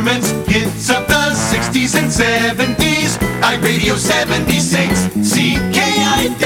performance hits of the 60s and 70s. iRadio 76, CKIW.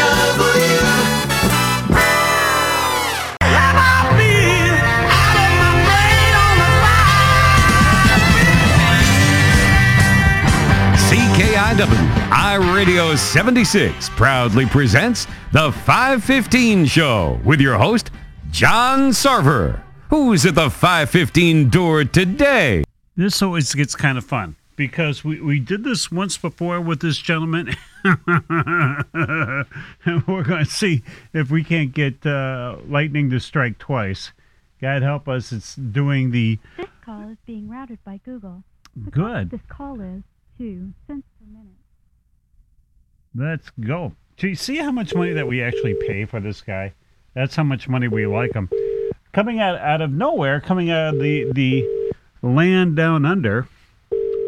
CKIW iRadio 76 proudly presents the 515 Show with your host, John Sarver. Who's at the 515 door today? This always gets kind of fun because we, we did this once before with this gentleman. and we're going to see if we can't get uh, lightning to strike twice. God help us, it's doing the This call is being routed by Google. good. This call is 2 cents per minute. Let's go. Gee, see how much money that we actually pay for this guy? That's how much money we like him. Coming out out of nowhere, coming out of the the land down under,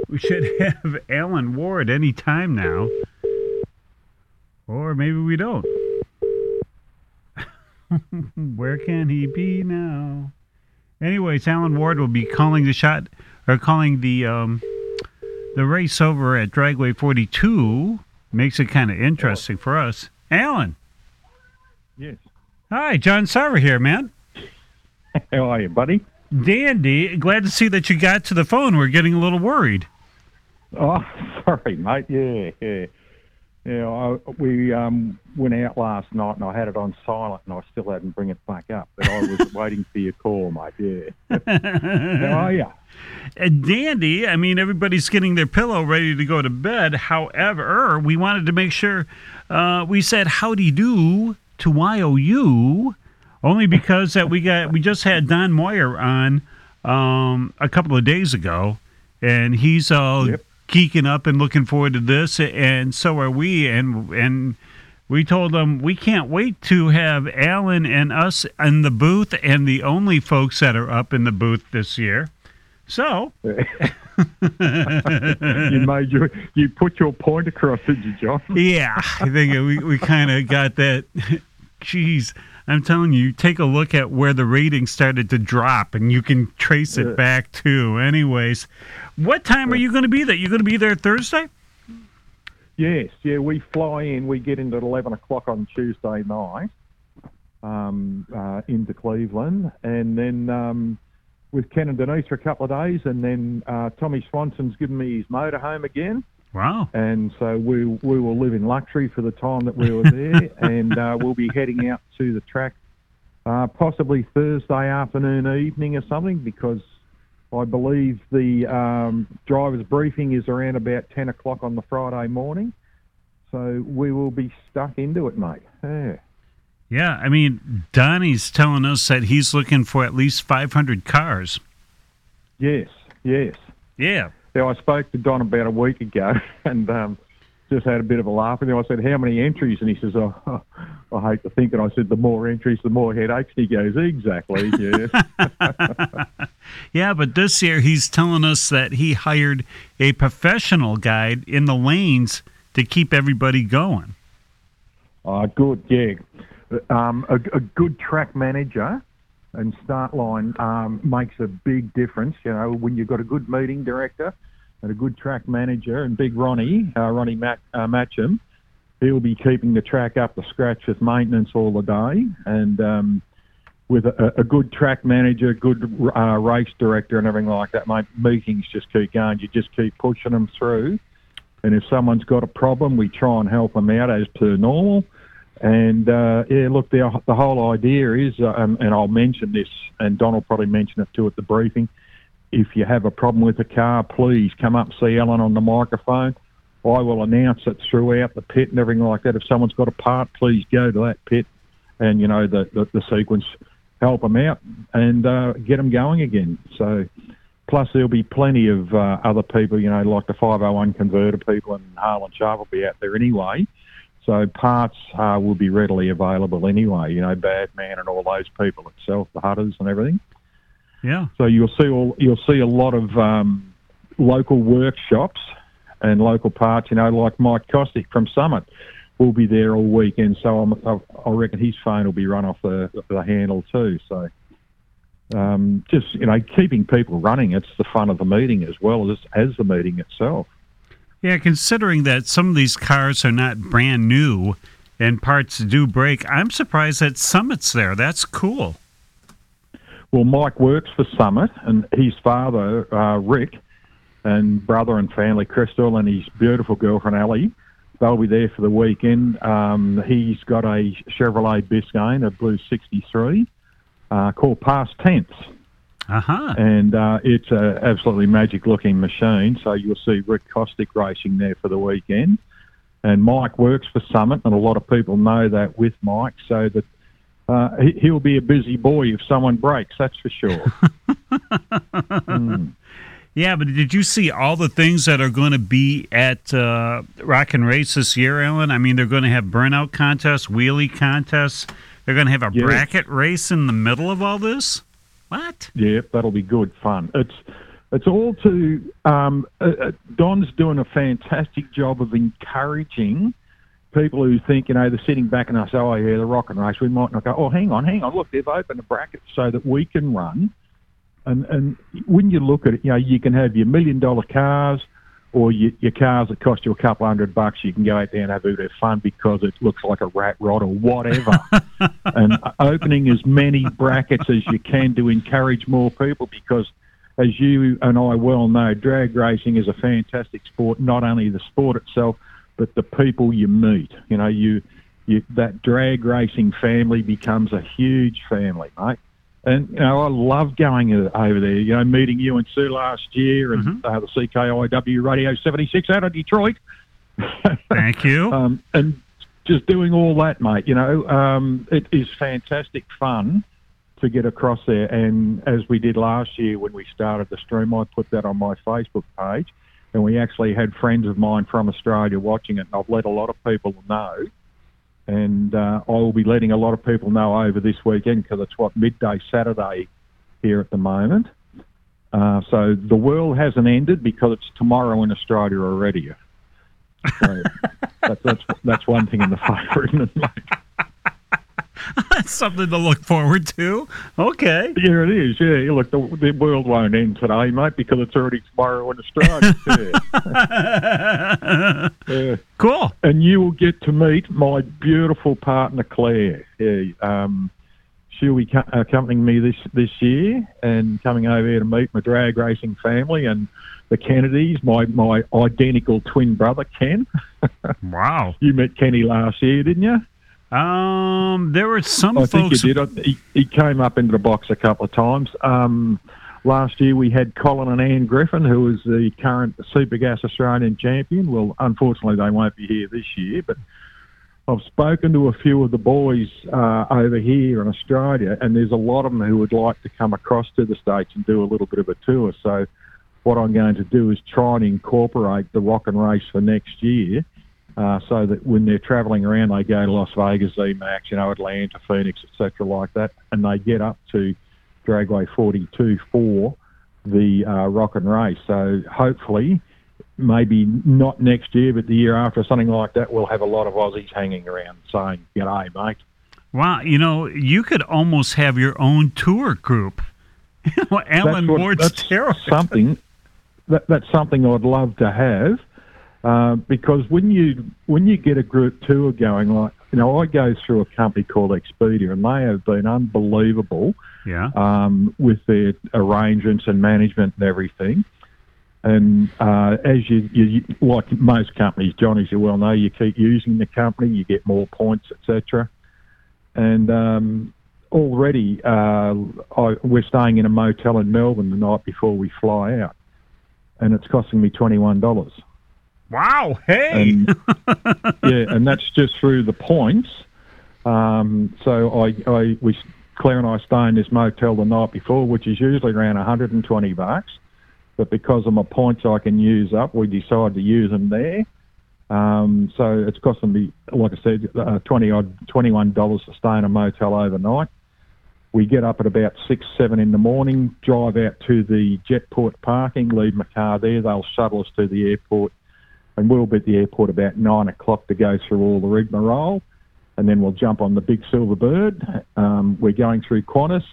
we should have Alan Ward any time now. Or maybe we don't. Where can he be now? Anyways, Alan Ward will be calling the shot or calling the um the race over at Dragway 42 makes it kind of interesting for us. Alan, Yes. hi, John Sarver here, man. How are you, buddy? Dandy, glad to see that you got to the phone. We're getting a little worried. Oh, sorry, mate. Yeah, yeah. Yeah, I, we um, went out last night and I had it on silent and I still hadn't bring it back up. But I was waiting for your call, mate. Yeah. How are you? Uh, Dandy, I mean, everybody's getting their pillow ready to go to bed. However, we wanted to make sure uh, we said howdy do to YOU only because that we got we just had Don Moyer on um, a couple of days ago, and he's all Yep. geeking up and looking forward to this, and so are we, and and. We told him we can't wait to have Alan and us in the booth and the only folks that are up in the booth this year. So, you made your, you put your point across, did you, John? yeah, I think we, we kind of got that. Jeez, I'm telling you, take a look at where the ratings started to drop, and you can trace it back to. Anyways, what time are you going to be there? You're going to be there Thursday? Yes, yeah. We fly in. We get in at eleven o'clock on Tuesday night um, uh, into Cleveland, and then um, with Ken and Denise for a couple of days, and then uh, Tommy Swanson's given me his motorhome again. Wow. and so we we will live in luxury for the time that we were there, and uh, we'll be heading out to the track uh, possibly Thursday afternoon, evening, or something, because I believe the um, driver's briefing is around about ten o'clock on the Friday morning. So we will be stuck into it, mate. Yeah. Yeah, I mean, Donnie's telling us that he's looking for at least 500 cars. Yes, yes. Yeah. Now, I spoke to Don about a week ago and um, just had a bit of a laugh with him. I said, How many entries? And he says, Oh, I hate to think And I said, The more entries, the more headaches. And he goes, Exactly, yes. Yeah, but this year he's telling us that he hired a professional guide in the lanes to keep everybody going. oh, good, yeah. Um, a, a good track manager and start line um, makes a big difference. You know, when you've got a good meeting director and a good track manager, and Big Ronnie, uh, Ronnie Mac, uh, Matcham, he'll be keeping the track up to scratch with maintenance all the day. And um, with a, a good track manager, good uh, race director, and everything like that, mate, meetings just keep going. You just keep pushing them through. And if someone's got a problem, we try and help them out as per normal. And uh, yeah, look, the, the whole idea is, uh, and I'll mention this, and Don will probably mention it too at the briefing. If you have a problem with the car, please come up see Alan on the microphone. I will announce it throughout the pit and everything like that. If someone's got a part, please go to that pit, and you know the the, the sequence, help them out and uh, get them going again. So, plus there'll be plenty of uh, other people, you know, like the 501 converter people and Harland Sharp will be out there anyway. So parts uh, will be readily available anyway. You know, Badman and all those people itself, the Hutters and everything. Yeah. So you'll see all you'll see a lot of um, local workshops and local parts. You know, like Mike Kostick from Summit will be there all weekend. So I'm, I reckon his phone will be run off the the handle too. So um, just you know keeping people running. It's the fun of the meeting as well as as the meeting itself. Yeah, considering that some of these cars are not brand new and parts do break, I'm surprised that Summit's there. That's cool. Well, Mike works for Summit, and his father, uh, Rick, and brother and family, Crystal, and his beautiful girlfriend, Ali, they'll be there for the weekend. Um, he's got a Chevrolet Biscayne, a Blue 63, uh, called Past Tense. Uh huh. And uh, it's an absolutely magic looking machine. So you'll see Rick Costick racing there for the weekend. And Mike works for Summit, and a lot of people know that with Mike, so that uh, he- he'll be a busy boy if someone breaks, that's for sure. Mm. Yeah, but did you see all the things that are going to be at uh, Rock and Race this year, Ellen? I mean, they're going to have burnout contests, wheelie contests. They're going to have a Yeah. bracket race in the middle of all this. What? Yeah, that'll be good fun. It's it's all to um, uh, uh, Don's doing a fantastic job of encouraging people who think you know they're sitting back and they say, oh yeah, the rock and race. We might not go. Oh, hang on, hang on. Look, they've opened a bracket so that we can run. And and when you look at it, you know you can have your million dollar cars. Or your, your cars that cost you a couple hundred bucks, you can go out there and have a bit of fun because it looks like a rat rod or whatever. and opening as many brackets as you can to encourage more people because as you and I well know, drag racing is a fantastic sport, not only the sport itself, but the people you meet. You know, you, you that drag racing family becomes a huge family, mate. And you know, I love going over there. You know, meeting you and Sue last year, and uh, the CKIW Radio 76 out of Detroit. Thank you. um, and just doing all that, mate. You know, um, it is fantastic fun to get across there. And as we did last year when we started the stream, I put that on my Facebook page, and we actually had friends of mine from Australia watching it, and I've let a lot of people know. And uh, I will be letting a lot of people know over this weekend because it's what midday Saturday here at the moment. Uh, so the world hasn't ended because it's tomorrow in Australia already. So that's, that's that's one thing in the favour, isn't it, mate? That's something to look forward to. Okay. Yeah, it is. Yeah, look, the, the world won't end today, mate, because it's already tomorrow in Australia. yeah. yeah. Cool. And you will get to meet my beautiful partner Claire. Yeah, um, she'll be co- accompanying me this this year and coming over here to meet my drag racing family and the Kennedys, my my identical twin brother Ken. Wow. you met Kenny last year, didn't you? Um, there were some I think he did. He, he came up into the box a couple of times. Um, last year we had Colin and Anne Griffin, who is the current Super Gas Australian champion. Well, unfortunately they won't be here this year, but I've spoken to a few of the boys uh, over here in Australia, and there's a lot of them who would like to come across to the States and do a little bit of a tour. So what I'm going to do is try and incorporate the rock and race for next year. Uh, so that when they're travelling around, they go to Las Vegas, zMAX, you know, Atlanta, Phoenix, etc., like that, and they get up to Dragway 42 for the uh, rock and race. So hopefully, maybe not next year, but the year after, something like that, we'll have a lot of Aussies hanging around saying, "G'day, mate." Wow, you know, you could almost have your own tour group. Alan what- Ward's that's Terror. something that, that's something I'd love to have uh, because when you when you get a group tour going, like you know, I go through a company called Expedia, and they have been unbelievable Yeah. um, with their arrangements and management and everything. And uh, as you, you, like most companies, John, as you well know, you keep using the company, you get more points, etc. And um, already, uh, I, we're staying in a motel in Melbourne the night before we fly out, and it's costing me twenty one dollars. Wow. Hey. And, yeah, and that's just through the points. Um, so I, I, we, Claire and I stay in this motel the night before, which is usually around 120 bucks. But because of my points I can use up, we decide to use them there. Um, so it's costing me, like I said, uh, 20 odd, $21 to stay in a motel overnight. We get up at about six, seven in the morning, drive out to the jetport parking, leave my car there. They'll shuttle us to the airport and we'll be at the airport about nine o'clock to go through all the rigmarole, and then we'll jump on the big silver bird. Um, we're going through Qantas,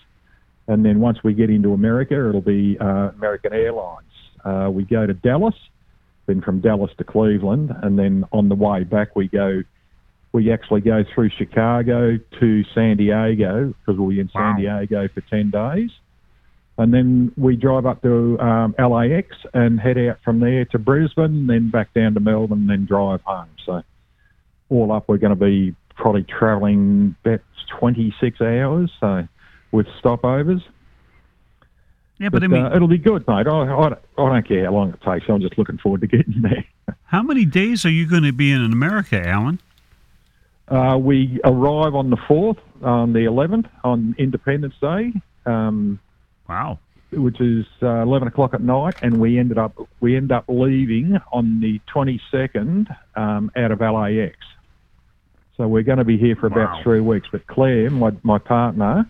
And then once we get into America, it'll be uh, American Airlines. Uh, we go to Dallas, then from Dallas to Cleveland, and then on the way back we go. We actually go through Chicago to San Diego because we'll be in San Wow. Diego for ten days, and then we drive up to um, LAX and head out from there to Brisbane, then back down to Melbourne, then drive home. So all up, we're going to be probably travelling about 26 hours, so with stopovers. Yeah, but, But, I mean, uh, it'll be good, mate. I, I, don't- I don't care how long it takes. I'm just looking forward to getting there. how many days are you going to be in America, Alan? Uh, we arrive on the 4th, on the 11th, on Independence Day, um, Wow. which is uh, 11 o'clock at night, and we ended up we end up leaving on the 22nd um, out of LAX. So we're going to be here for about Wow. three weeks. But Claire, my my partner,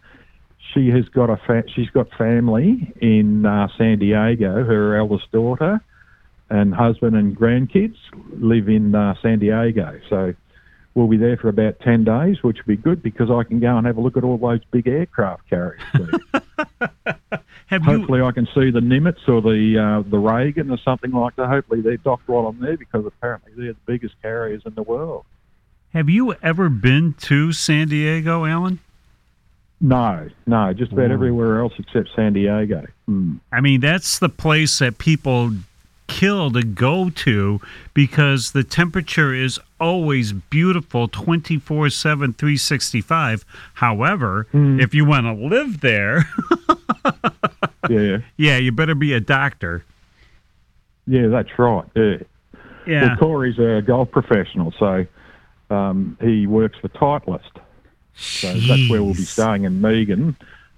she has got a fa- she's got family in uh, San Diego. Her eldest daughter and husband and grandkids live in uh, San Diego. So we'll be there for about ten days, which will be good because I can go and have a look at all those big aircraft carriers. Have you Hopefully, I can see the Nimitz or the uh, the Reagan or something like that. Hopefully, they're docked while I'm there because apparently they're the biggest carriers in the world. have you ever been to San Diego, Alan? No, no, just about everywhere else except San Diego. Mm. I mean, that's the place that people kill to go to because the temperature is always beautiful 24 7, 365. However, if you want to live there, Yeah, yeah, you better be a doctor. yeah, that's right. Yeah. Yeah. Well, Corey's a golf professional, so um, he works for Titleist. So that's where we'll be staying in Megan,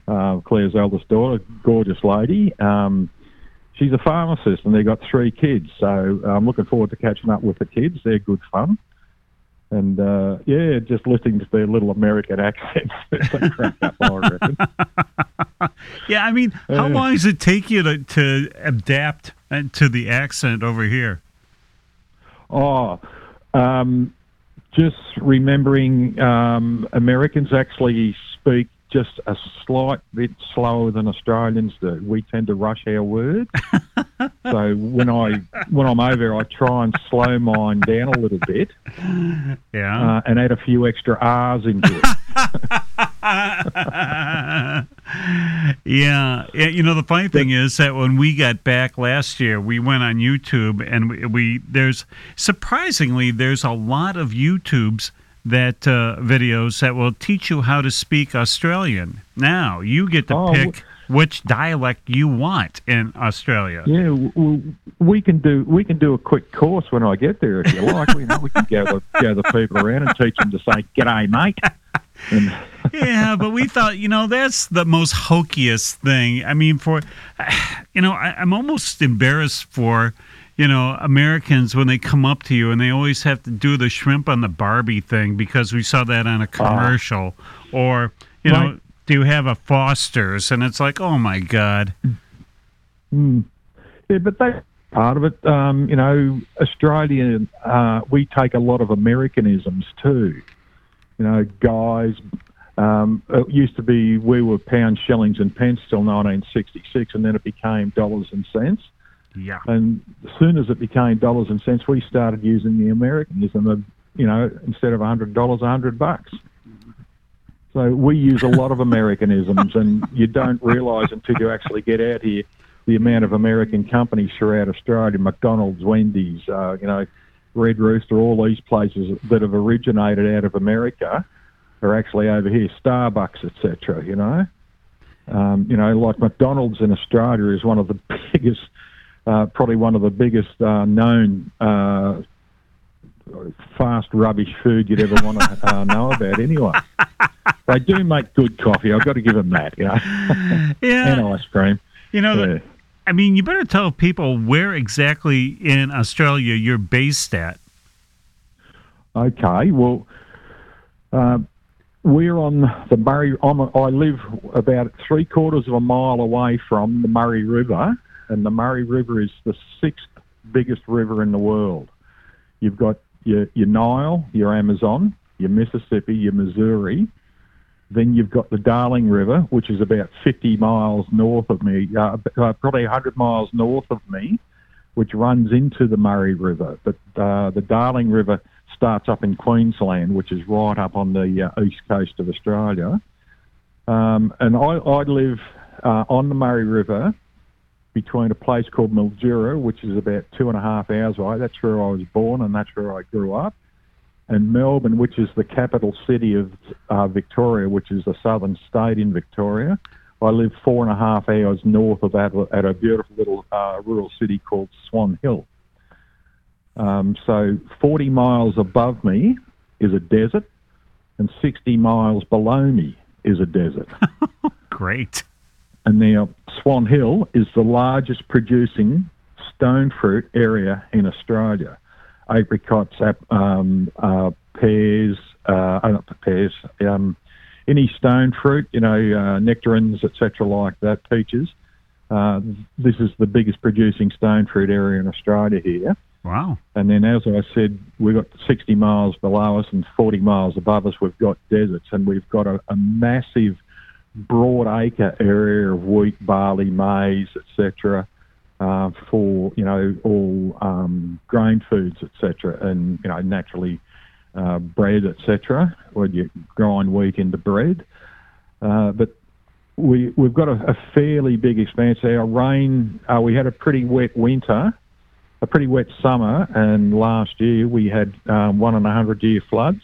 uh, Claire's eldest daughter, gorgeous lady. Um, she's a pharmacist and they've got three kids. So I'm looking forward to catching up with the kids. They're good fun. And uh, yeah, just listening to their little American accents. It's a crack up, I. Yeah, I mean, how Uh. long does it take you to, to adapt uh, to the accent over here? Oh, um, just remembering um, Americans actually speak just a slight bit slower than Australians do. We tend to rush our words. so when I when I'm over, I try and slow mine down a little bit Yeah. uh, and add a few extra R's into it. yeah, yeah. You know, the funny thing is that when we got back last year, we went on YouTube, and we, we there's surprisingly there's a lot of YouTubes that uh, videos that will teach you how to speak Australian. Now you get to Oh, pick which dialect you want in Australia. Yeah, w- we can do we can do a quick course when I get there if you like. We know we can gather gather people around and teach them to say "G'day, mate." And, yeah, but we thought, you know, that's the most hokiest thing. I mean, for, you know, I, I'm almost embarrassed for, you know, Americans when they come up to you and they always have to do the shrimp on the Barbie thing because we saw that on a commercial. Or, you know, do you have a Foster's? And it's like, oh my God. mm, yeah, but that's part of it. Um, you know, Australian uh, we take a lot of Americanisms too. You know, guys. Um, it used to be we were pounds, shillings, and pence till 1966, and then it became dollars and cents. Yeah. And as soon as it became dollars and cents, we started using the Americanism of, you know, instead of hundred dollars, a hundred bucks. So we use a lot of Americanisms, and you don't realise until you actually get out here the amount of American companies throughout Australia, McDonald's, Wendy's, uh, you know, Red Rooster, all these places that have originated out of America are actually over here, Starbucks, etc. You know, um, you know, like McDonald's in Australia is one of the biggest uh, probably one of the biggest uh, known uh, fast rubbish food you'd ever want to uh, know about. Anyway, they do make good coffee. I've got to give them that. You know, and ice cream. You know, the- I mean, you better tell people where exactly in Australia you're based at. Okay, well, uh, we're on the Murray. I'm a, I live about three quarters of a mile away from the Murray River, and the Murray River is the sixth biggest river in the world. You've got your, your Nile, your Amazon, your Mississippi, your Missouri, Then you've got the Darling River, which is about 50 miles north of me, uh, uh, probably 100 miles north of me, which runs into the Murray River. But uh, the Darling River starts up in Queensland, which is right up on the uh, east coast of Australia. Um, and I, I live uh, on the Murray River between a place called Mildura, which is about two and a half hours away. That's where I was born and that's where I grew up. And Melbourne, which is the capital city of uh, Victoria, which is a southern state in Victoria. I live four and a half hours north of that at a beautiful little uh, rural city called Swan Hill. Um, so 40 miles above me is a desert, and 60 miles below me is a desert. Great. And now Swan Hill is the largest producing stone fruit area in Australia. Apricots, ap- um, uh, pears, uh, uh, not pears, um, any stone fruit, you know, uh, nectarines, etc., like that, peaches. Uh, this is the biggest producing stone fruit area in Australia here. Wow. And then, as I said, we've got 60 miles below us and 40 miles above us, we've got deserts, and we've got a, a massive broad acre area of wheat, barley, maize, etc., uh, for you know all um, grain foods, etc., and you know naturally uh, bread, etc., where you grind wheat into bread. Uh, but we we've got a, a fairly big expanse. Our rain, uh, we had a pretty wet winter, a pretty wet summer, and last year we had um, one and a hundred year floods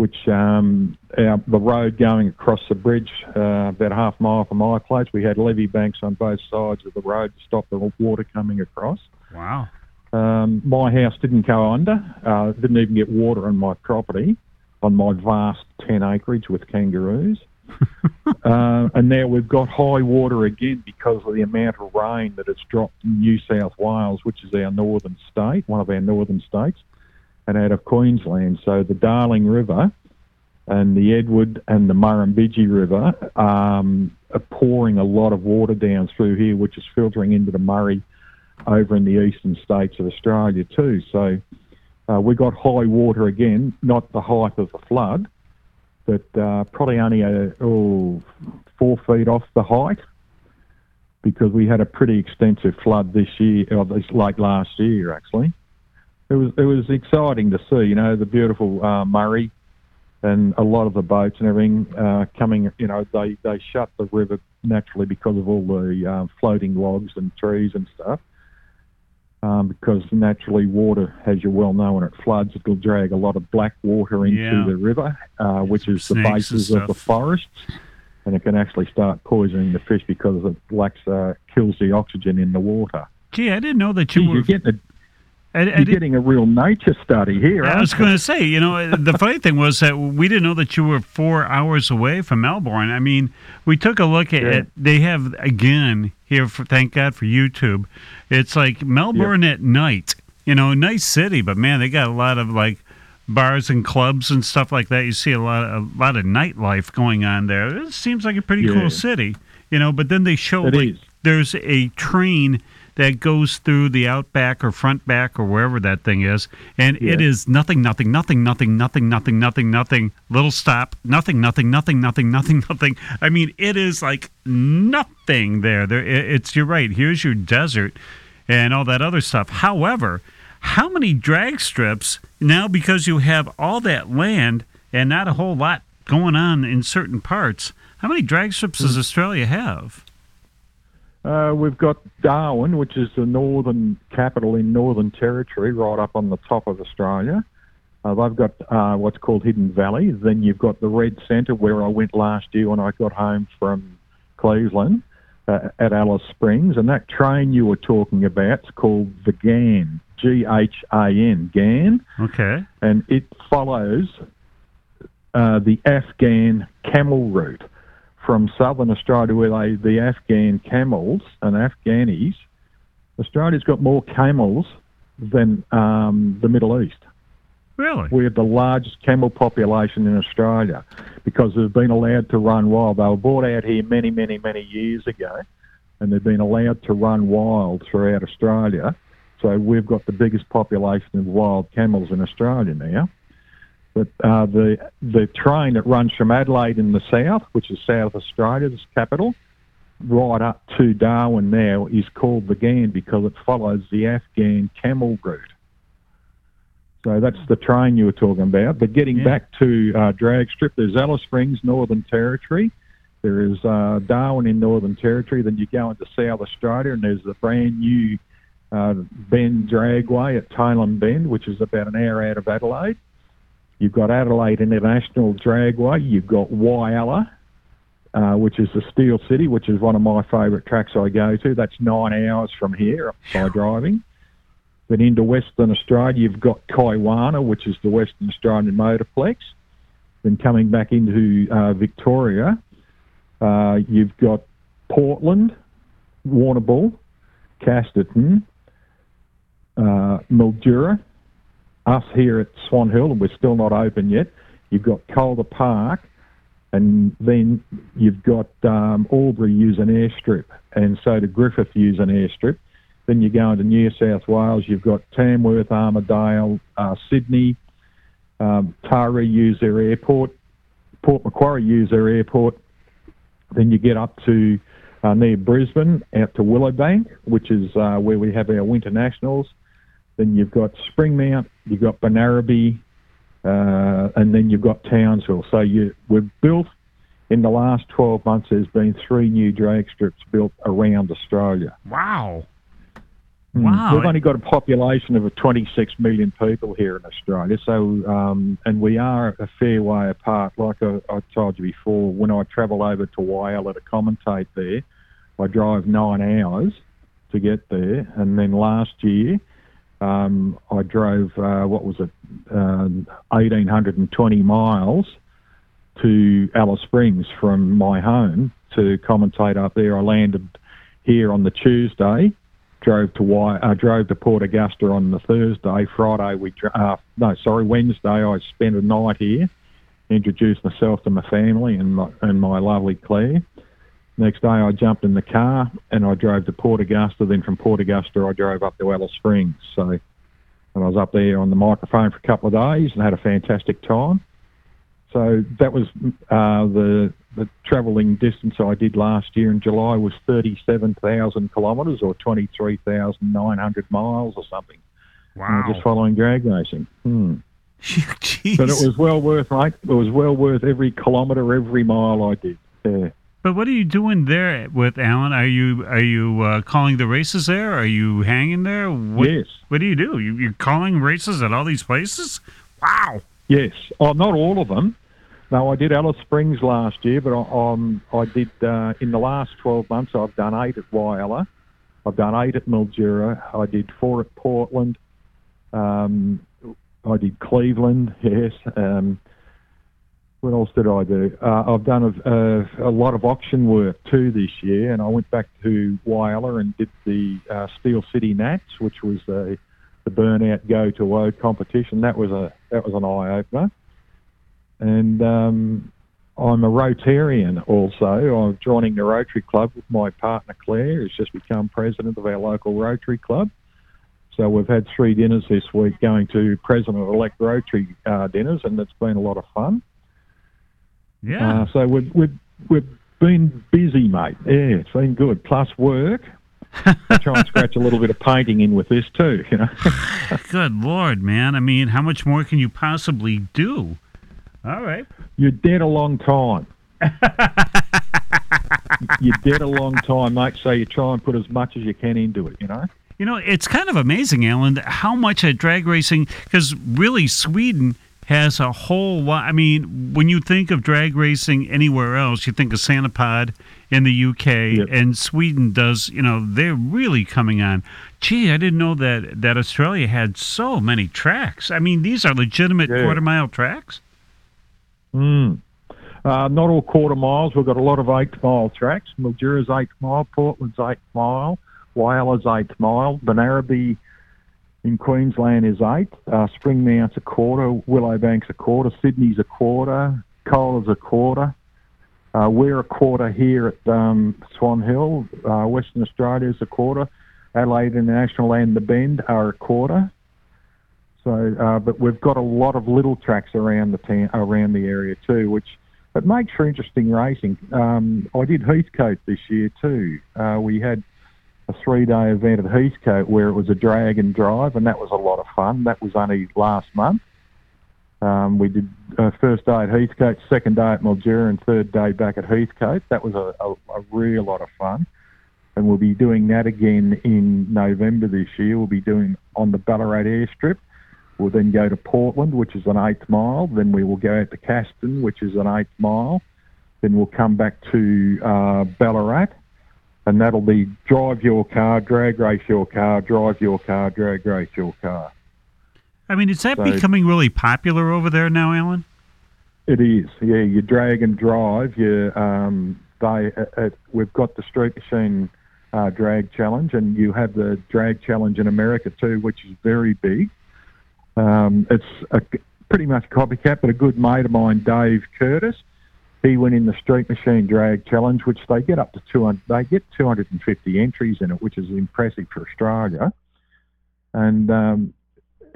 which um, our, the road going across the bridge uh, about half a mile from my place, we had levee banks on both sides of the road to stop the water coming across. Wow. Um, my house didn't go under, uh, didn't even get water on my property, on my vast 10 acreage with kangaroos. uh, and now we've got high water again because of the amount of rain that has dropped in New South Wales, which is our northern state, one of our northern states and out of Queensland. So the Darling River and the Edward and the Murrumbidgee River um, are pouring a lot of water down through here, which is filtering into the Murray over in the eastern states of Australia too. So uh, we got high water again, not the height of the flood, but uh, probably only a, oh, four feet off the height because we had a pretty extensive flood this year, or this late last year actually it was it was exciting to see. You know, the beautiful uh, Murray and a lot of the boats and everything uh, coming. You know, they they shut the river naturally because of all the uh, floating logs and trees and stuff. Um, because naturally, water, as you well know, when it floods, it'll drag a lot of black water into Yeah. the river, uh, which is the basis of the forests, and it can actually start poisoning the fish because it lacks uh, kills the oxygen in the water. Gee, I didn't know that you Gee, were. getting a I, I you're getting a real nature study here. I was going to say, you know, uh, the funny thing was that we didn't know that you were four hours away from Melbourne. I mean, we took a look at Yeah. it. They have, again, here, for, thank God for YouTube, it's like Melbourne at night. You know, nice city, but man, they got a lot of like bars and clubs and stuff like that. You see a lot, of, a lot of nightlife going on there. It seems like a pretty Yeah. cool city, you know. But then they show It like is. there's a train that goes through the outback or front back or wherever that thing is, and it Yeah. is nothing, nothing, nothing, nothing, nothing, nothing, nothing, nothing. Little stop, nothing, nothing, nothing, nothing, nothing, nothing. I mean, it is like nothing there. There, it's you're right. Here's your desert, and all that other stuff. However, how many drag strips now because you have all that land and not a whole lot going on in certain parts? How many drag strips does Australia have? Uh, we've got Darwin, which is the northern capital in Northern Territory, right up on the top of Australia. Uh, they've got uh, what's called Hidden Valley. Then you've got the Red Centre, where I went last year when I got home from Cleveland uh, at Alice Springs. And that train you were talking about is called the Ghan, G H A N, Ghan Okay. and it follows uh, the Afghan camel route from southern Australia, where they, the Afghan camels and Afghanis. Australia's got more camels than um, the Middle East. Really? We have the largest camel population in Australia because they've been allowed to run wild. They were brought out here many, many, many years ago, and they've been allowed to run wild throughout Australia. So we've got the biggest population of wild camels in Australia now. But uh, the the train that runs from Adelaide in the south, which is South Australia's capital, right up to Darwin now, is called the Ghan because it follows the Afghan camel route. So that's the train you were talking about. But getting Yeah. back to uh, drag strip, there's Alice Springs, Northern Territory. There is uh, Darwin in Northern Territory. Then you go into South Australia, and there's the brand new uh, Bend Dragway at Tailem Bend, which is about an hour out of Adelaide. You've got Adelaide International Dragway. You've got Whyalla, uh, which is the Steel City, which is one of my favourite tracks I go to. That's nine hours from here by driving. Then into Western Australia, you've got Kwinana, which is the Western Australian Motorplex. Then coming back into uh, Victoria, uh, you've got Portland, Warrnambool, Casterton, uh, Mildura, us here at Swan Hill, and we're still not open yet. You've got Calder Park, and then you've got um, Albury use an airstrip, and so do Griffith use an airstrip. Then you go into New South Wales, you've got Tamworth, Armidale, uh, Sydney, um, Taree use their airport, Port Macquarie use their airport. Then you get up to uh, near Brisbane, out to Willowbank, which is uh, where we have our winter nationals. Then you've got Springmount, you've got Benaraby, uh, and then you've got Townsville. So you, we've built in the last 12 months. There's been three new drag strips built around Australia. Wow. Mm. Wow. We've only got a population of 26 million people here in Australia, so um, and we are a fair way apart. Like I, I told you before, when I travel over to Whyalla to commentate there, I drive nine hours to get there, and then last year um, I drove uh, what was it, um, 1820 miles to Alice Springs from my home to commentate up there. I landed here on the Tuesday drove to Wy- uh, drove to Port Augusta on the Thursday. Friday we dr- uh, no sorry Wednesday I spent a night here, introduced myself to my family and my, and my lovely Claire. Next day I jumped in the car and I drove to Port Augusta. Then from Port Augusta I drove up to Alice Springs. So and I was up there on the microphone for a couple of days and had a fantastic time. So that was uh, the the travelling distance I did last year in July was 37,000 kilometres or 23,900 miles or something. Uh, Wow. just following drag racing. Hmm. Jeez. But it was well worth, mate. It was well worth every kilometre, every mile I did. Yeah. But what are you doing there with Alan? Are you are you uh, calling the races there? Are you hanging there? What, Yes. What do you do? You, you're calling races at all these places? Wow. Yes. Oh, not all of them. No, I did Alice Springs last year, but I, um, I did uh, in the last 12 months. I've done eight at Whyalla. I've done eight at Mildura. I did four at Portland. Um, I did Cleveland. Yes. Um, what else did I do? Uh, I've done a, a, a lot of auction work too this year, and I went back to Whyalla and did the uh, Steel City Nats, which was the the burnout go to whoa competition. That was a that was an eye opener. And um, I'm a Rotarian also. I'm joining the Rotary Club with my partner Claire, who's just become president of our local Rotary Club. So we've had three dinners this week, going to president-elect Rotary uh, dinners, and it's been a lot of fun. Yeah. Uh, so we've, we've, we've been busy, mate. Yeah, it's been good. Plus work. I try and scratch a little bit of painting in with this too, you know. Good lord, man. I mean, how much more can you possibly do? All right. You're dead a long time. You're dead a long time, mate. So you try and put as much as you can into it, you know. You know, it's kind of amazing, Alan, how much at drag racing, because really Sweden has a whole lot. I mean, when you think of drag racing anywhere else, you think of Santa Pod in the UK, Yep. and Sweden does, you know, they're really coming on. Gee, I didn't know that, that Australia had so many tracks. I mean, these are legitimate Yeah. quarter mile tracks. Mm. Uh, not all quarter miles. We've got a lot of eight mile tracks. Mildura's eight mile, Portland's eight mile, Whyalla's eight mile, Benaraby in Queensland is eighth, uh, Springmount's a quarter, Willowbank's a quarter, Sydney's a quarter, Cola's a quarter. Uh, we're a quarter here at um, Swan Hill. Uh, Western Australia's a quarter. Adelaide International and the Bend are a quarter. So, uh, but we've got a lot of little tracks around the town, around the area too, which it makes for interesting racing. Um, I did Heathcote this year too. Uh, we had a three-day event at Heathcote where it was a drag and drive, and that was a lot of fun. That was only last month. Um, we did uh, first day at Heathcote, second day at Mildura, and third day back at Heathcote. That was a, a, a real lot of fun. And we'll be doing that again in November this year. We'll be doing on the Ballarat airstrip. We'll then go to Portland, which is an eighth mile. Then we will go out to Caston, which is an eighth mile. Then we'll come back to uh, Ballarat, and that'll be drive your car, drag race your car, drive your car, drag race your car. I mean, is that So- becoming really popular over there now, Alan? It is, yeah. You drag and drive. You, um, they, uh, uh, we've got the street machine uh, drag challenge, and you have the drag challenge in America too, which is very big. Um, it's a, pretty much copycat, but a good mate of mine, Dave Curtis, he went in the street machine drag challenge, which they get up to 200. They get 250 entries in it, which is impressive for Australia. And um,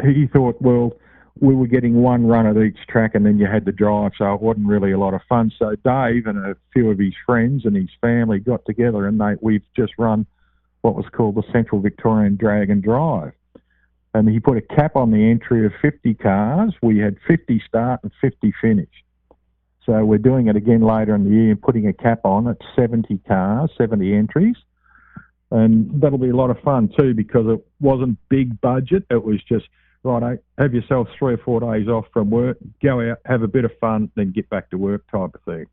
he thought, well, we were getting one run at each track and then you had to drive, so it wasn't really a lot of fun. So Dave and a few of his friends and his family got together and they we've just run what was called the Central Victorian Drag and Drive. And he put a cap on the entry of 50 cars. We had 50 start and 50 finish. So we're doing it again later in the year, putting a cap on at 70 cars, 70 entries. And that'll be a lot of fun too because it wasn't big budget. It was just right, have yourself three or four days off from work, go out, have a bit of fun, then get back to work type of thing.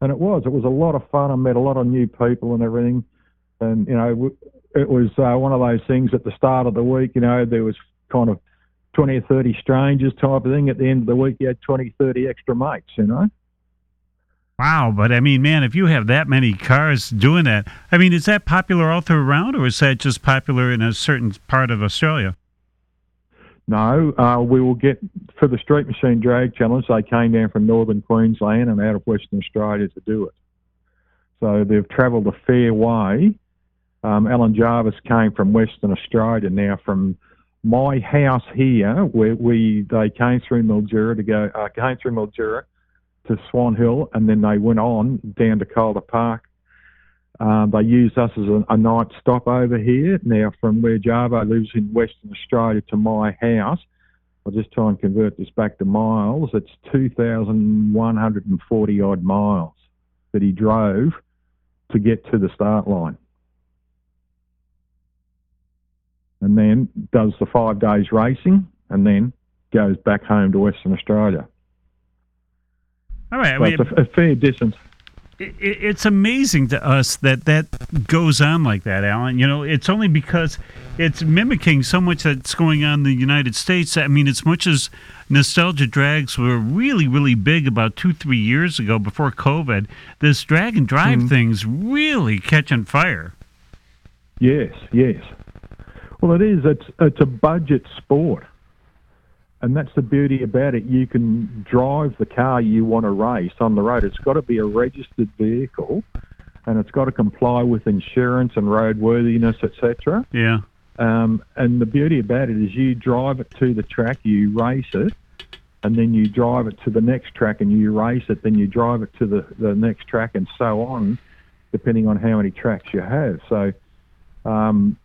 And it was, it was a lot of fun. I met a lot of new people and everything. And, you know, it was uh, one of those things at the start of the week, you know, there was kind of 20 or 30 strangers type of thing. At the end of the week, you had 20, 30 extra mates, you know. Wow, but I mean, man, if you have that many cars doing that, I mean, is that popular all through around, or is that just popular in a certain part of Australia? No, uh, we will get for the Street Machine Drag Challenge. They came down from northern Queensland and out of Western Australia to do it. So they've travelled a fair way. Um, Alan Jarvis came from Western Australia. Now, from my house here, where we they came through Mildura to go, uh, came through Mildura to Swan Hill, and then they went on down to Calder Park um, they used us as a, a night stop over here. Now, from where Jarvo lives in Western Australia to my house, I'll just try and convert this back to miles. It's 2,140 odd miles that he drove to get to the start line. And then does the five days racing and then goes back home to Western Australia. All right, I mean, it's a, a fair distance. it, it- it's amazing to us that that goes on like that, Alan. You know, it's only because it's mimicking so much that's going on in the United States. I mean, as much as nostalgia drags were really, really big about two, three years ago before COVID, this drag and drive hmm. thing's really catching fire. Yes, yes. Well, it is. It's it's a budget sport, and that's the beauty about it. You can drive the car you want to race on the road. It's got to be a registered vehicle, and it's got to comply with insurance and roadworthiness, etc. Yeah. Um, and the beauty about it is you drive it to the track, you race it, and then you drive it to the next track and you race it, then you drive it to the, the next track and so on, depending on how many tracks you have. So um,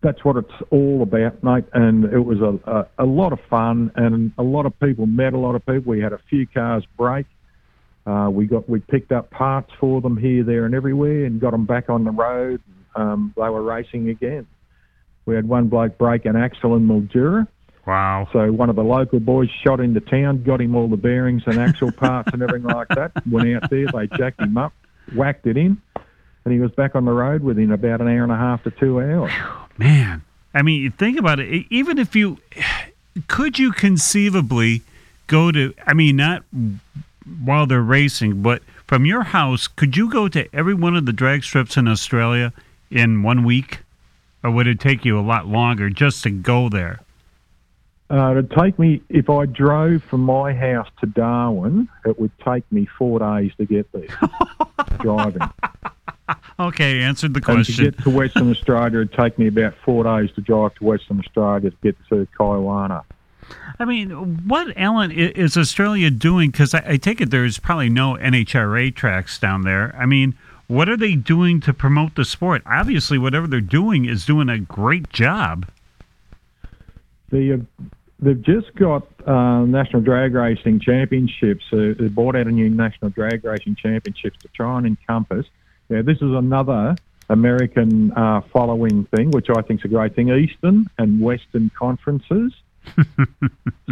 that's what it's all about, mate. And it was a, a, a lot of fun and a lot of people met a lot of people. We had a few cars break. Uh, we got we picked up parts for them here, there, and everywhere, and got them back on the road. Um, they were racing again. We had one bloke break an axle in Mildura. Wow. So one of the local boys shot into town, got him all the bearings and axle parts and everything like that. Went out there, they jacked him up, whacked it in, and he was back on the road within about an hour and a half to two hours. Man, I mean, you think about it. e- Even if you could, you conceivably go to. I mean, not while they're racing, but from your house, could you go to every one of the drag strips in Australia in one week, or would it take you a lot longer just to go there? Uh, it'd take me, if I drove from my house to Darwin, it would take me four days to get there driving. Okay, answered the And to question. get to Western Australia, it'd take me about four days to drive to Western Australia to get to Kwinana. I mean, what, Alan, is Australia doing? Because I, I take it there's probably no NHRA tracks down there. I mean, what are they doing to promote the sport? Obviously, whatever they're doing is doing a great job. The, uh, they've just got uh, National Drag Racing Championships. Uh, they brought out a new National Drag Racing Championships to try and encompass. Yeah, this is another American uh, following thing, which I think is a great thing. Eastern and Western conferences,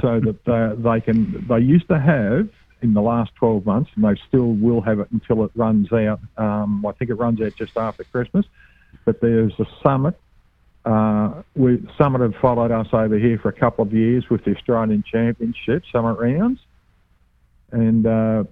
so that uh, they can. They used to have in the last 12 months, and they still will have it until it runs out. Um, I think it runs out just after Christmas. But there's a summit uh, we, Summit have followed us over here for a couple of years with the Australian Championship Summit rounds, and uh,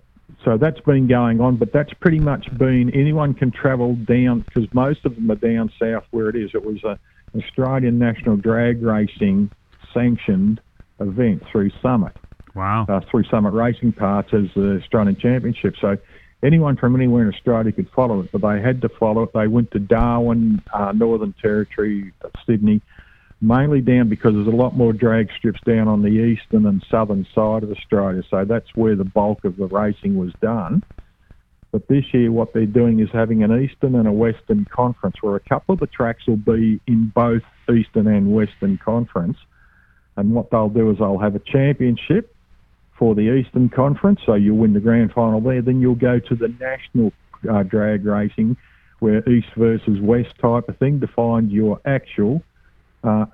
so that's been going on. But that's pretty much been anyone can travel down because most of them are down south where it is. It was a Australian National Drag Racing sanctioned event through Summit Wow. uh, through Summit Racing Parts as the Australian Championship. So anyone from anywhere in Australia could follow it, but they had to follow it. They went to Darwin, uh, Northern Territory, uh, Sydney, mainly down because there's a lot more drag strips down on the eastern and southern side of Australia. So that's where the bulk of the racing was done. But this year, what they're doing is having an Eastern and a Western conference where a couple of the tracks will be in both Eastern and Western conference. And what they'll do is they'll have a championship for the Eastern Conference, so you'll win the grand final there. Then you'll go to the national uh, drag racing, where East versus West type of thing to find your actual uh,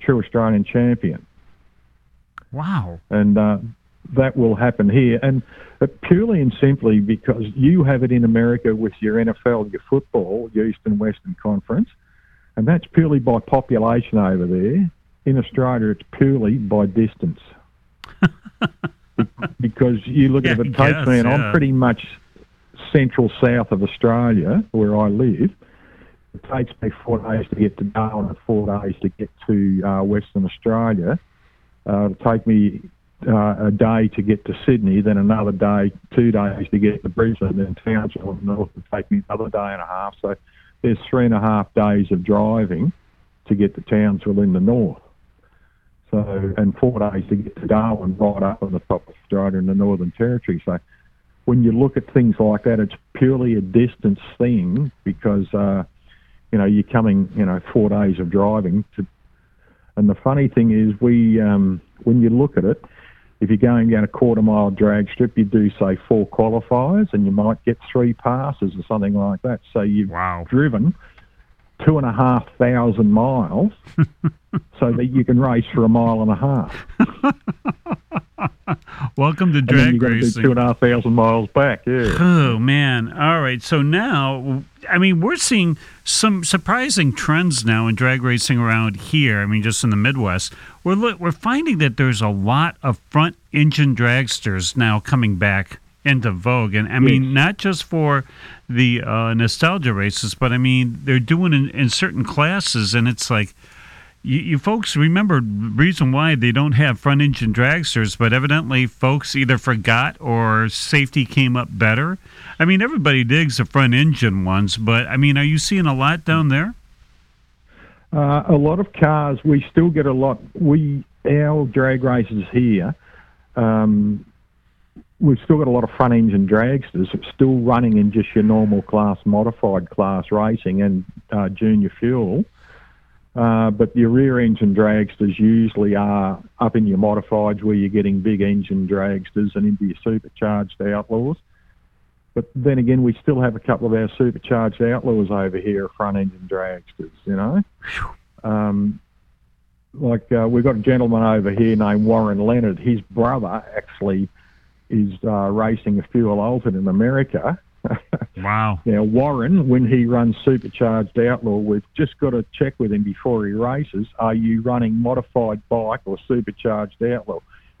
true Australian champion, Wow. and uh, that will happen here. And uh, purely and simply because you have it in America with your NFL, your football, your Eastern Western Conference, and that's purely by population over there. In Australia, it's purely by distance. because you look at Yeah, I takes and yeah. I'm pretty much central south of Australia, where I live. It takes me four days to get to Darwin and four days to get to uh, Western Australia. Uh, it'll take me uh, a day to get to Sydney, then another day, two days to get to Brisbane, then Townsville and North will take me another day and a half. So there's three and a half days of driving to get to Townsville in the north. So and four days to get to Darwin, right up on the top of Australia in the Northern Territory. So when you look at things like that, it's purely a distance thing because uh, you know you're coming, you know, four days of driving to. And the funny thing is, we um, when you look at it, if you're going down a quarter mile drag strip, you do say four qualifiers, and you might get three passes or something like that. So you've Wow. driven two and a half thousand miles so that you can race for a mile and a half. Welcome to drag And then drag you've got to do racing. two and a half thousand miles back, yeah. Oh man! All right. So now, I mean, we're seeing some surprising trends now in drag racing around here. I mean, just in the Midwest, we're we're finding that there's a lot of front engine dragsters now coming back into vogue, and I mean, not just for the uh, nostalgia races, but I mean, they're doing in, in certain classes, and it's like. You, you folks remember the reason why they don't have front engine dragsters, but evidently folks either forgot or safety came up better. I mean, everybody digs the front engine ones, but I mean, are you seeing a lot down there? Uh, a lot of cars, we still get a lot. We our drag races here, um, we've still got a lot of front engine dragsters still running in just your normal class, modified class racing and uh, junior fuel. Uh, but your rear engine dragsters usually are up in your modifieds where you're getting big engine dragsters and into your supercharged outlaws. But then again, we still have a couple of our supercharged outlaws over here, front engine dragsters, you know. Um, like uh, we've got a gentleman over here named Warren Leonard. His brother actually is uh, racing a fuel altered in America. Wow. Now, Warren, when he runs Supercharged Outlaw, we've just got to check with him before he races are you running modified bike or Supercharged Outlaw?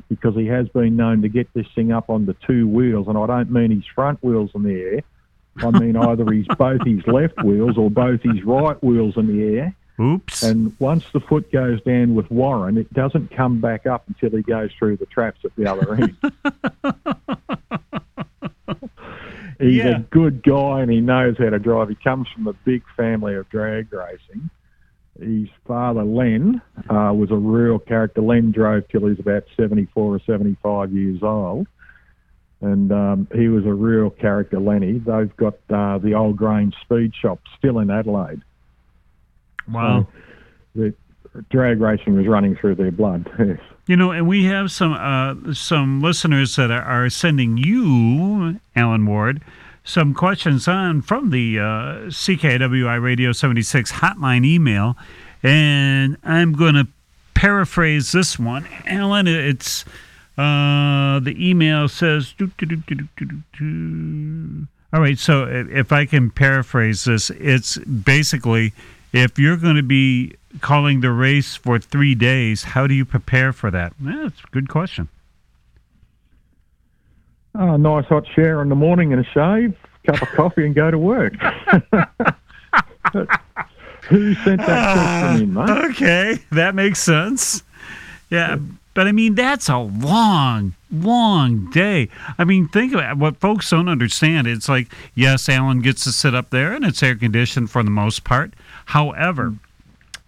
Because he has been known to get this thing up on the two wheels, and I don't mean his front wheels in the air. I mean either his both his left wheels or both his right wheels in the air. Oops. And once the foot goes down with Warren, it doesn't come back up until he goes through the traps at the other end. He's Yeah. a good guy and he knows how to drive. He comes from a big family of drag racing. His father, Len, uh, was a real character. Len drove till he was about 74 or 75 years old. And um, he was a real character, Lenny. They've got uh, the Old Grange Speed Shop still in Adelaide. Wow. The drag racing was running through their blood. Yes. You know, and we have some uh, some listeners that are, are sending you, Alan Ward, some questions on from the uh, CKIW Radio 76 hotline email, and I'm going to paraphrase this one. Alan, it's uh, the email says. All right, so if I can paraphrase this, it's basically if you're going to be calling the race for three days, how do you prepare for that? That's a good question. Oh, nice hot shower in the morning and a shave, cup of coffee, and go to work. Who sent that question in, ah, mate? Okay, that makes sense. Yeah, but I mean, that's a long, long day. I mean, think about it. what folks don't understand. It's like, yes, Alan gets to sit up there and it's air conditioned for the most part. However,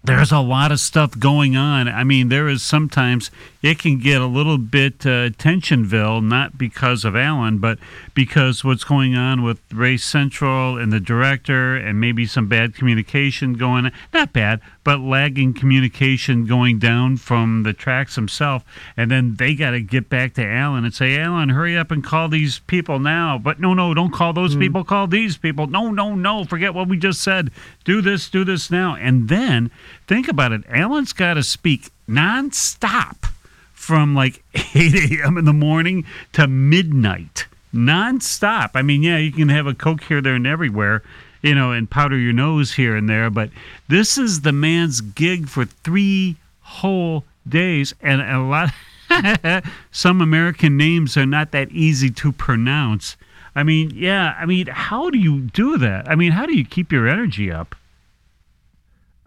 there's a lot of stuff going on. I mean, there is sometimes it can get a little bit uh, tensionville, not because of Alan, but because what's going on with Race Central and the director, and maybe some bad communication going. Not bad, but lagging communication going down from the tracks himself, and then they got to get back to Alan and say, "Alan, hurry up and call these people now." But no, no, don't call those people. Call these people. No, no, no. Forget what we just said. Do this. Do this now. And then think about it. Alan's got to speak nonstop from like 8 a.m. in the morning to midnight. Nonstop. I mean, yeah, you can have a Coke here, there, and everywhere, you know, and powder your nose here and there, but this is the man's gig for three whole days. And a lot, some American names are not that easy to pronounce. I mean, yeah, I mean, how do you do that? I mean, how do you keep your energy up?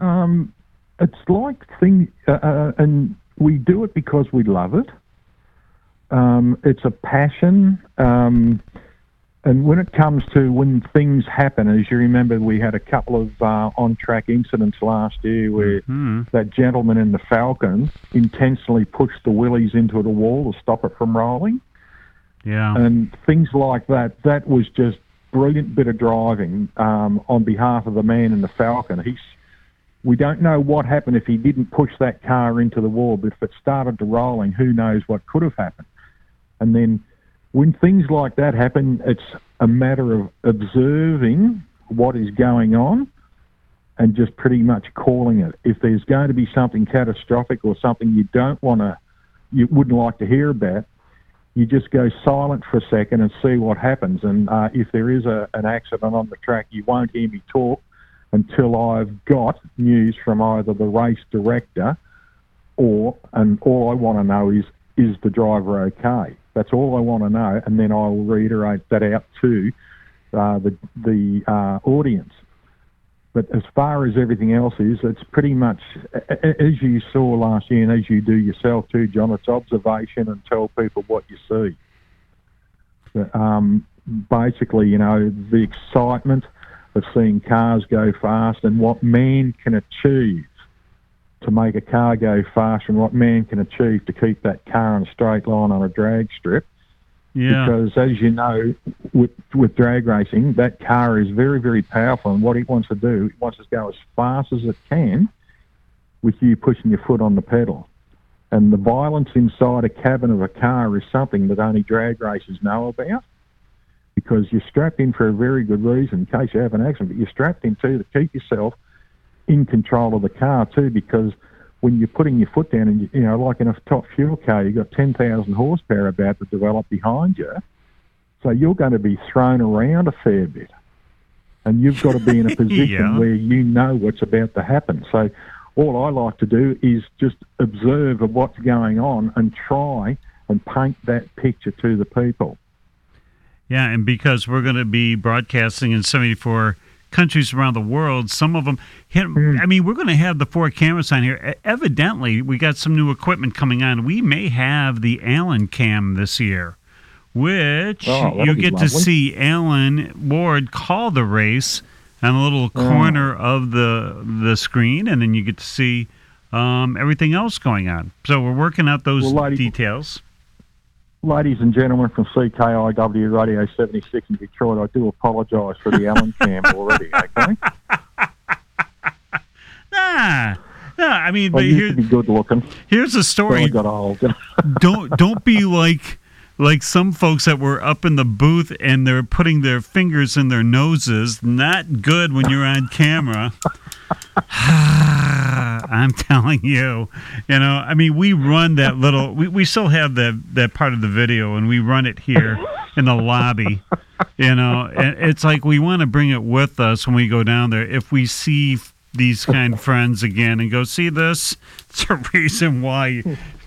Um, it's like thing, uh, uh, and we do it because we love it. Um, it's a passion. Um, and when it comes to when things happen, as you remember, we had a couple of uh, on-track incidents last year where Hmm. that gentleman in the Falcon intentionally pushed the Willys into the wall to stop it from rolling. Yeah. and things like that. That was just brilliant bit of driving um, on behalf of the man in the Falcon. He's we don't know what happened if he didn't push that car into the wall, but if it started to rolling, who knows what could have happened. And then when things like that happen, it's a matter of observing what is going on and just pretty much calling it. If there's going to be something catastrophic or something you don't want to, you wouldn't like to hear about, you just go silent for a second and see what happens. And uh, if there is a, an accident on the track, you won't hear me talk until I've got news from either the race director or, and all I want to know is, is the driver okay? That's all I want to know, and then I'll reiterate that out to uh, the the uh, audience. But as far as everything else is, it's pretty much as you saw last year, and as you do yourself too, John. It's observation and tell people what you see. But, um, basically, you know, the excitement of seeing cars go fast and what man can achieve to make a car go fast and what man can achieve to keep that car in a straight line on a drag strip Yeah. because as you know, with with drag racing, that car is very very powerful, and what it wants to do, it wants to go as fast as it can, with you pushing your foot on the pedal. And the violence inside a cabin of a car is something that only drag racers know about, because you're strapped in for a very good reason, in case you have an accident. But you're strapped in too to keep yourself in control of the car too, because when you're putting your foot down and you, you know, like in a top fuel car, you've got 10,000 horsepower about to develop behind you. So you're going to be thrown around a fair bit. And you've got to be in a position Yeah. where you know what's about to happen. So all I like to do is just observe what's going on and try and paint that picture to the people. Yeah, and because we're going to be broadcasting in 74 countries around the world, some of them, I mean, we're going to have the four cameras on here. Evidently, we got some new equipment coming on. We may have the Alan cam this year, which Oh, you get to see Alan Ward call the race on a little Oh. corner of the the screen, and then you get to see um, everything else going on. So we're working out those Well, details. Ladies and gentlemen from CKIW Radio 76 in Detroit, I do apologise for the Alan cam already, okay? Ah, ah, I mean, I but here, good looking, here's the story. got old. don't don't be like like some folks that were up in the booth and they're putting their fingers in their noses. Not good when you're on camera. I'm telling you, you know. I mean, we run that little. We, we still have that that part of the video, and we run it here in the lobby. You know, and it's like we want to bring it with us when we go down there. If we see these kind friends again and go see this, it's a reason why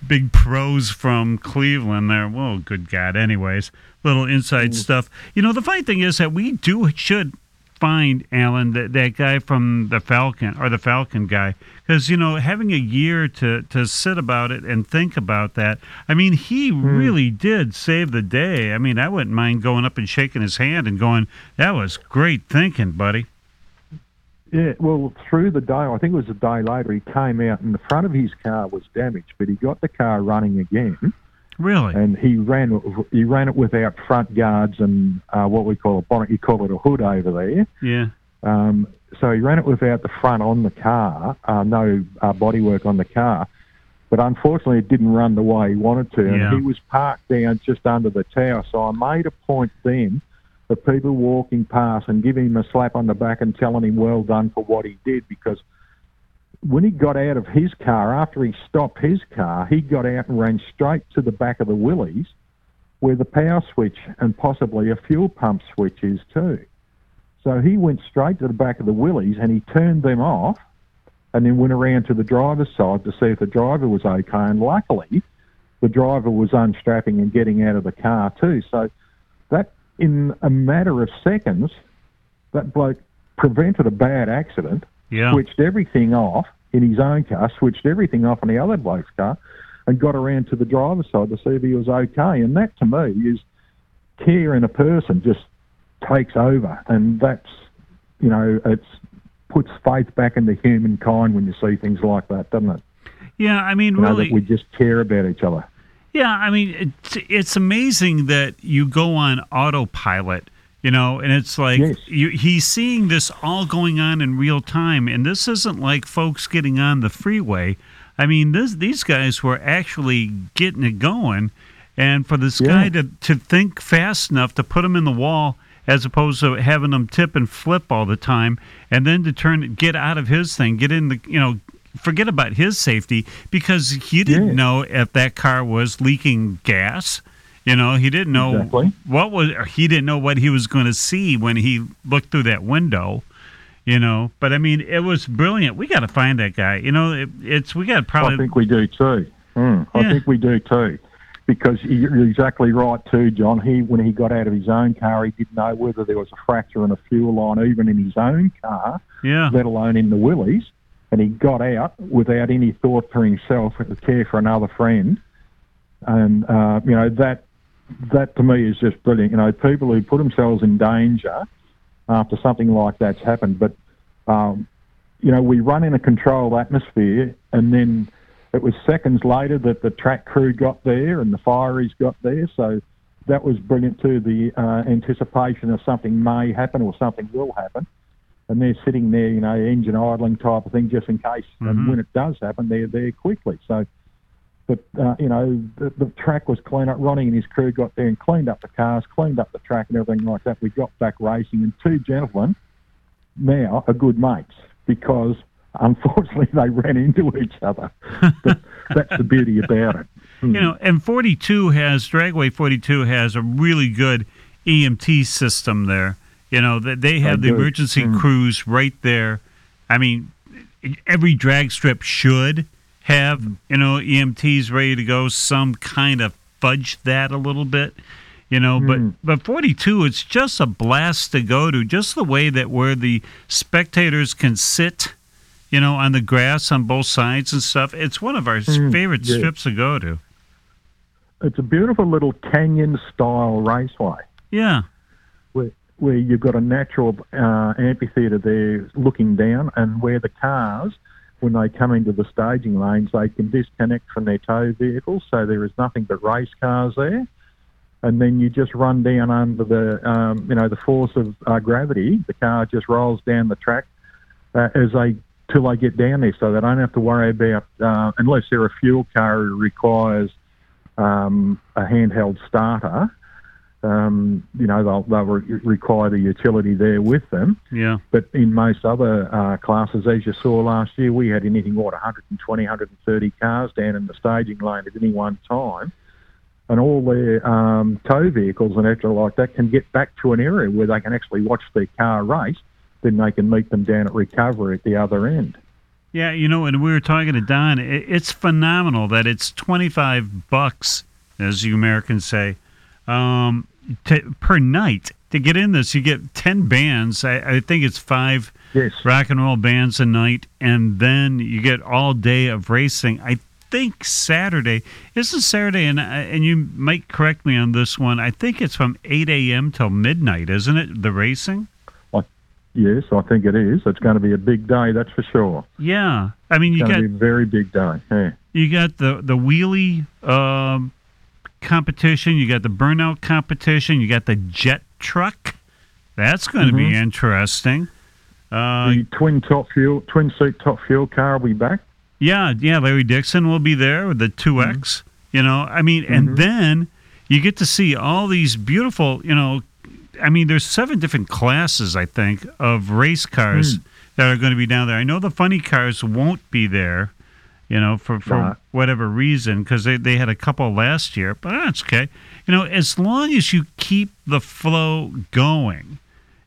big pros from Cleveland there. Well, good God. Anyways, little inside mm. stuff. You know, the funny thing is that we do should find Alan that that guy from the Falcon or the Falcon guy because you know having a year to to sit about it and think about that. I mean, he hmm. really did save the day. I mean, I wouldn't mind going up and shaking his hand and going, "That was great thinking, buddy." Yeah, well, through the day, I think it was a day later, he came out and the front of his car was damaged, but he got the car running again, Really? and he ran he ran it without front guards and uh, what we call a bonnet. You call it a hood over there. Yeah. Um, so he ran it without the front on the car, uh, no uh, bodywork on the car. But unfortunately, it didn't run the way he wanted to, and Yeah. he was parked down just under the tower. So I made a point then of people walking past and giving him a slap on the back and telling him well done for what he did, because when he got out of his car, after he stopped his car, he got out and ran straight to the back of the Willys, where the power switch and possibly a fuel pump switch is too. So he went straight to the back of the Willys and he turned them off and then went around to the driver's side to see if the driver was okay. And luckily, the driver was unstrapping and getting out of the car too. So that, in a matter of seconds, that bloke prevented a bad accident, Yeah. switched everything off in his own car, switched everything off in the other bloke's car, and got around to the driver's side to see if he was okay. And that, to me, is care in a person just takes over, and that's you know it's puts faith back into humankind when you see things like that, doesn't it? Yeah. I mean, You know really. that we just care about each other. Yeah, I mean, it's, it's amazing that you go on autopilot, you know, and it's like Yes. you, he's seeing this all going on in real time, and this isn't like folks getting on the freeway. I mean, this these guys were actually getting it going, and for this Yeah. guy to to think fast enough to put him in the wall. As opposed to having them tip and flip all the time, and then to turn, get out of his thing, get in the, you know, forget about his safety because he didn't Yeah. know if that car was leaking gas. You know, he didn't know Exactly. what was. He didn't know what he was going to see when he looked through that window. You know, but I mean, it was brilliant. We got to find that guy. You know, it, it's we got probably. I think we do too. Mm, Yeah. I think we do too, because you're exactly right too, John. He when he got out of his own car, he didn't know whether there was a fracture in a fuel line, even in his own car. yeah, let alone in the Willys. And he got out without any thought for himself or care for another friend. And uh, you know that that to me is just brilliant. You know, people who put themselves in danger after something like that's happened. But um, you know, we run in a controlled atmosphere, and then it was seconds later that the track crew got there and the fireys got there. So that was brilliant too. The uh, anticipation of something may happen or something will happen and they're sitting there, you know, engine idling type of thing, just in case. Mhm. And when it does happen, they're there quickly. So, but uh, you know, the, the track was clean up. Ronnie and his crew got there and cleaned up the cars, cleaned up the track, and everything like that. We got back racing, and two gentlemen now are good mates because unfortunately they ran into each other. but that's the beauty about it. you know, and 42 has Dragway 42 has a really good EMT system there. You know, that they have the emergency Mm. crews right there. I mean, every drag strip should have, you know, EMTs ready to go. Some kind of fudge that a little bit, you know, but but 42 it's just a blast to go to. Just the way that where the spectators can sit, you know, on the grass on both sides and stuff. It's one of our favorite yeah. strips to go to. it's a beautiful little canyon style raceway Yeah. where, where you've got a natural uh, amphitheatre there looking down, and where the cars, when they come into the staging lanes, they can disconnect from their tow vehicles, so there is nothing but race cars there. And then you just run down under the, um, you know, the force of uh, gravity. The car just rolls down the track uh, as they till they get down there, so they don't have to worry about uh, unless they're a fuel car who requires um, a handheld starter. Um, you know, they'll, they'll re- require the utility there with them. Yeah. But in most other uh, classes, as you saw last year, we had anything, what, 120, 130 cars down in the staging lane at any one time. And all their um, tow vehicles and extra like that can get back to an area where they can actually watch their car race. Then they can meet them down at recovery at the other end. Yeah, you know, and we were talking to Don. It's phenomenal that it's twenty five bucks, as you Americans say, um, to, per night to get in this. You get ten bands. I, I think it's five Yes. rock and roll bands a night, and then you get all day of racing. I think Saturday. This is Saturday, and and you might correct me on this one. I think it's from eight a.m. till midnight, isn't it? The racing. Yes, I think it is. It's going to be a big day, that's for sure. Yeah, I mean It's you got to be a very big day. Yeah. you got the the wheelie um, competition, you got the burnout competition, you got the jet truck. That's going to be mm-hmm. interesting. Uh, the twin top fuel, twin seat top fuel car will be back. yeah, yeah. Larry Dixon will be there with the two X. Mm-hmm. You know, I mean, and mm-hmm. then you get to see all these beautiful. You know, I mean, there's seven different classes, I think, of race cars hmm. that are going to be down there. I know the funny cars won't be there. You know, for for Right. whatever reason, because they, they had a couple last year, but that's okay. You know, as long as you keep the flow going,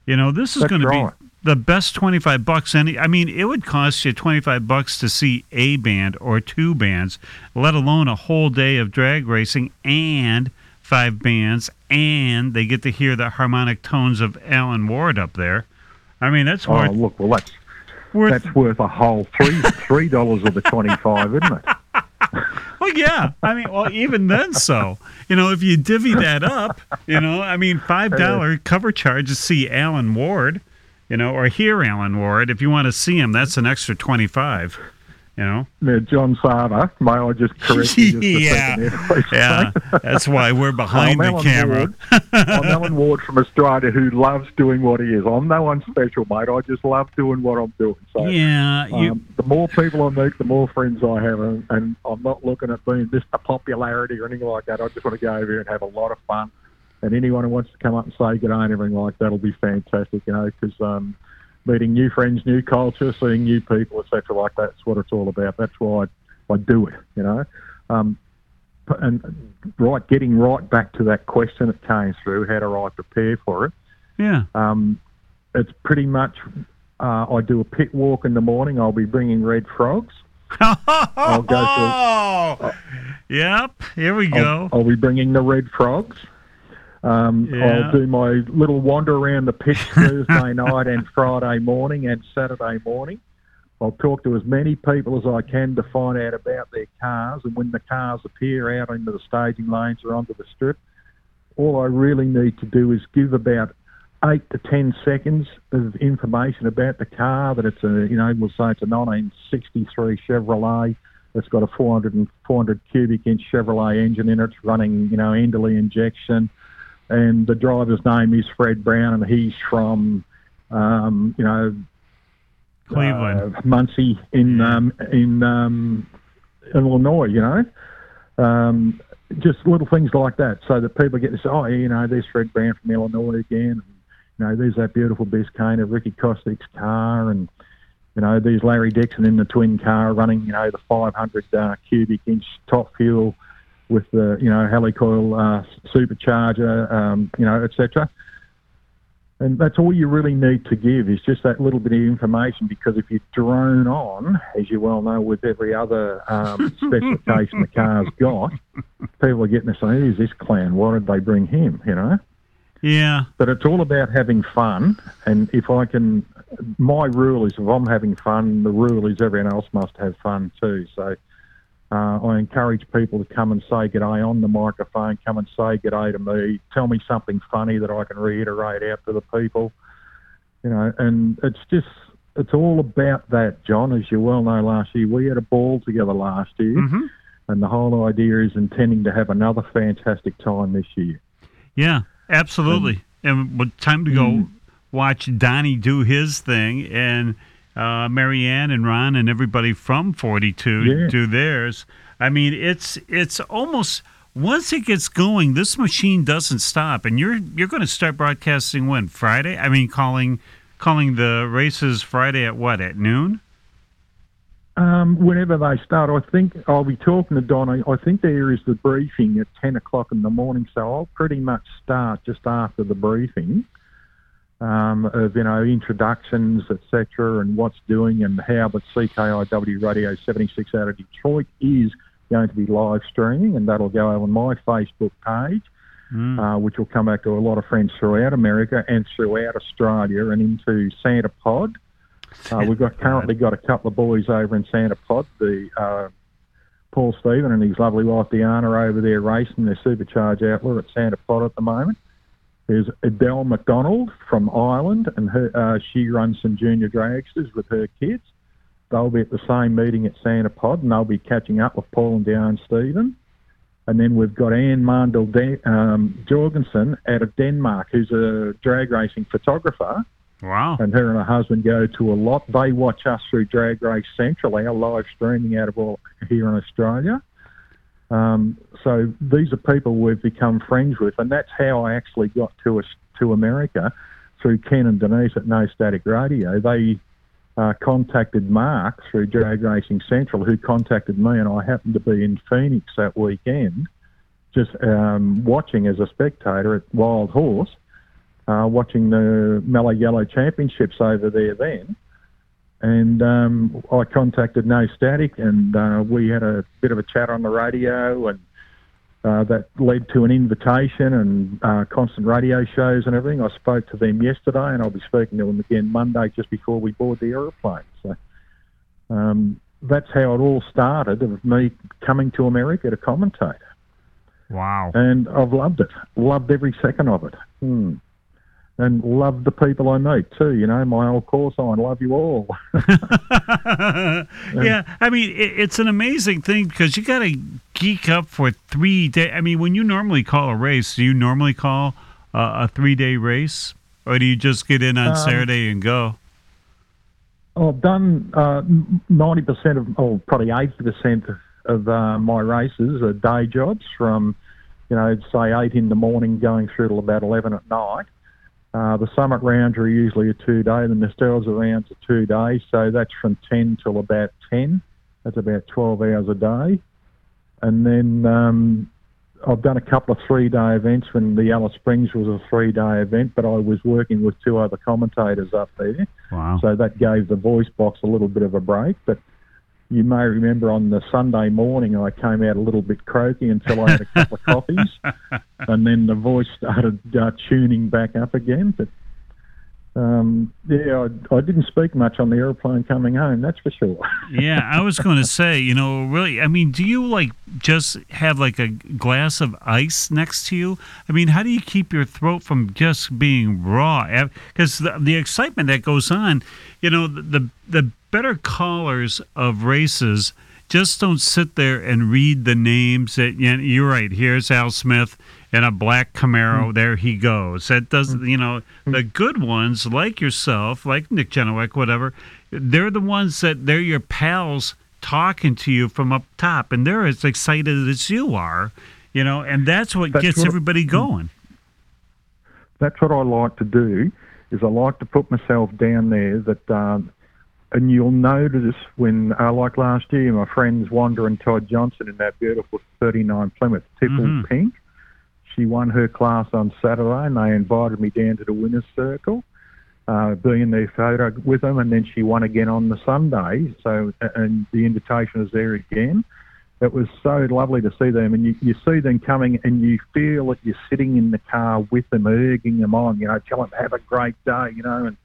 you know, this is going to be the best 25 bucks any I mean it would cost you 25 bucks to see a band or two bands let alone a whole day of drag racing and five bands and they get to hear the harmonic tones of Alan Ward up there I mean that's worth Oh, look, well, that's worth that's worth a whole three three dollars of the twenty five, isn't it? well yeah. I mean well even then so. You know if you divvy that up you know I mean five uh, dollar cover charge to see Alan Ward you know or hear Alan Ward. If you want to see him that's an extra 25 you know Now, John Sava, may I just correct you just Yeah. there. Yeah, that's why we're behind the Alan camera. Ward. I'm Alan Ward from Australia who loves doing what he is. I'm no one special, mate. I just love doing what I'm doing. So Yeah, you, um, the more people I meet, the more friends I have, and, and I'm not looking at being this a popularity or anything like that. I just want to go over here and have a lot of fun. And anyone who wants to come up and say good day and everything like that will be fantastic, you know, because um, meeting new friends, new culture, seeing new people, etc. like that's what it's all about. That's why I, I do it, you know. Um, and right, getting right back to that question that came through, how do I prepare for it? yeah, Um, it's pretty much. Uh, I do a pit walk in the morning. I'll be bringing red frogs. I'll go Oh, yep. Here we go. I'll, I'll be bringing the red frogs. Um, Yeah. I'll do my little wander around the pitch Thursday night and Friday morning and Saturday morning. I'll talk to as many people as I can to find out about their cars, and when the cars appear out into the staging lanes or onto the strip, all I really need to do is give about eight to ten seconds of information about the car. That it's a, you know, we'll say it's a 1963 Chevrolet. It's got a 400 and 400 cubic inch Chevrolet engine in it. It's running, you know, Enderle injection, and the driver's name is Fred Brown, and he's from, um, you know, Cleveland. uh, Muncie in um, in um, Illinois. You know, um, just little things like that, so that people get to say, oh, you know, there's Fred Brown from Illinois again. And, you know, there's that beautiful Biscayne of Ricky Kostic's car, and you know, there's Larry Dixon in the twin car running, you know, the 500 uh, cubic inch top fuel with the, you know, helicoil uh, supercharger, um, you know, etc. And that's all you really need to give is just that little bit of information because if you drone on, as you well know, with every other um, specification the car's got, people are getting to say, who's this clown? Why did they bring him? You know? Yeah, But it's all about having fun. And if I can, my rule is if I'm having fun, the rule is everyone else must have fun too. So Uh, I encourage people to come and say g'day on the microphone, come and say g'day to me, tell me something funny that I can reiterate out to the people. You know, and it's just, it's all about that, John. As you well know, last year we had a ball together last year, Mhm. and the whole idea is intending to have another fantastic time this year. Yeah, absolutely. and time to go watch Donnie do his thing and uh, Marianne and Ron and everybody from 42 Yeah. do theirs. I mean, it's it's almost once it gets going, this machine doesn't stop, and you're you're going to start broadcasting when Friday. I mean, calling calling the races Friday at what at noon. Um, whenever they start, I think I'll be talking to Donna. I think there is the briefing at 10 o'clock in the morning, so I'll pretty much start just after the briefing um, of, you know, introductions, etc., and what's doing and how But CKIW Radio 76 out of Detroit is going to be live streaming, and that'll go on my Facebook page, uh, which will come back to a lot of friends throughout America and throughout Australia and into Santa Pod. Uh, we've got currently got a couple of boys over in Santa Pod, the uh, Paul Stephen and his lovely wife Diana over there racing their supercharged outlaw at Santa Pod at the moment. There's Adele McDonald from Ireland, and her, uh, she runs some junior dragsters with her kids. They'll be at the same meeting at Santa Pod, and they'll be catching up with Paul and Diane Stephen. And then we've got Anne Mandel um, Jorgensen out of Denmark, who's a drag racing photographer Wow. and her and her husband go to a lot. They watch us through Drag Race Central, our live streaming out of all here in Australia. Um, so these are people we've become friends with, and that's how I actually got to us to America through Ken and Denise at No Static Radio. They uh, contacted Mark through Drag Racing Central, who contacted me, and I happened to be in Phoenix that weekend, just um, watching as a spectator at Wild Horse uh, watching the Mellow Yellow Championships over there then. And um, I contacted No Static, and uh, we had a bit of a chat on the radio, and uh, that led to an invitation and uh, constant radio shows and everything. I spoke to them yesterday, and I'll be speaking to them again Monday just before we board the aeroplane. So um, that's how it all started of me coming to America to commentate, Wow. and I've loved it. Loved every second of it. Hmm and love the people I meet too. You know, my old course sign, love you all. yeah, I mean it, it's an amazing thing because you got to geek up for three days. I mean, when you normally call a race, do you normally call uh, a three day race, or do you just get in on Um, Saturday and go? I've done uh, ninety percent of, or probably eighty percent of uh, my races are day jobs from, you know, say eight in the morning going through till about eleven at night. Uh, the summit rounds are usually a two day. The nostalgia rounds are two days, so that's from ten till about ten. That's about twelve hours a day, and then um, I've done a couple of three day events when the Alice Springs was a three day event, but I was working with two other commentators up there. Wow. So that gave the voice box a little bit of a break. But you may remember on the Sunday morning, I came out a little bit croaky until I had a couple of coffees, and then the voice started uh, tuning back up again. But um, yeah, I, I didn't speak much on the aeroplane coming home. That's for sure. yeah, I was going to say, you know, really, I mean, do you like just have like a glass of ice next to you? I mean, how do you keep your throat from just being raw? Because the, the excitement that goes on, you know, the, the the better callers of races just don't sit there and read the names that you know, you're right. Here's Al Smith in a black Camaro. There he goes. That doesn't, you know, the good ones like yourself, like Nick Genowick, whatever. They're the ones that they're your pals talking to you from up top, and they're as excited as you are, you know. And that's what That's gets what- everybody going. that's what I like to do. Is I like to put myself down there that, um, and you'll notice when, uh, like last year, my friends Wanda and Todd Johnson in that beautiful 39 Plymouth Tipple Mhm. Pink. She won her class on Saturday, and they invited me down to the winners' circle, uh, be in their photo with them, and then she won again on the Sunday. So, and the invitation is there again. It was so lovely to see them, and you, you see them coming, and you feel that you're sitting in the car with them, urging them on. You know, tell them have a great day. You know, and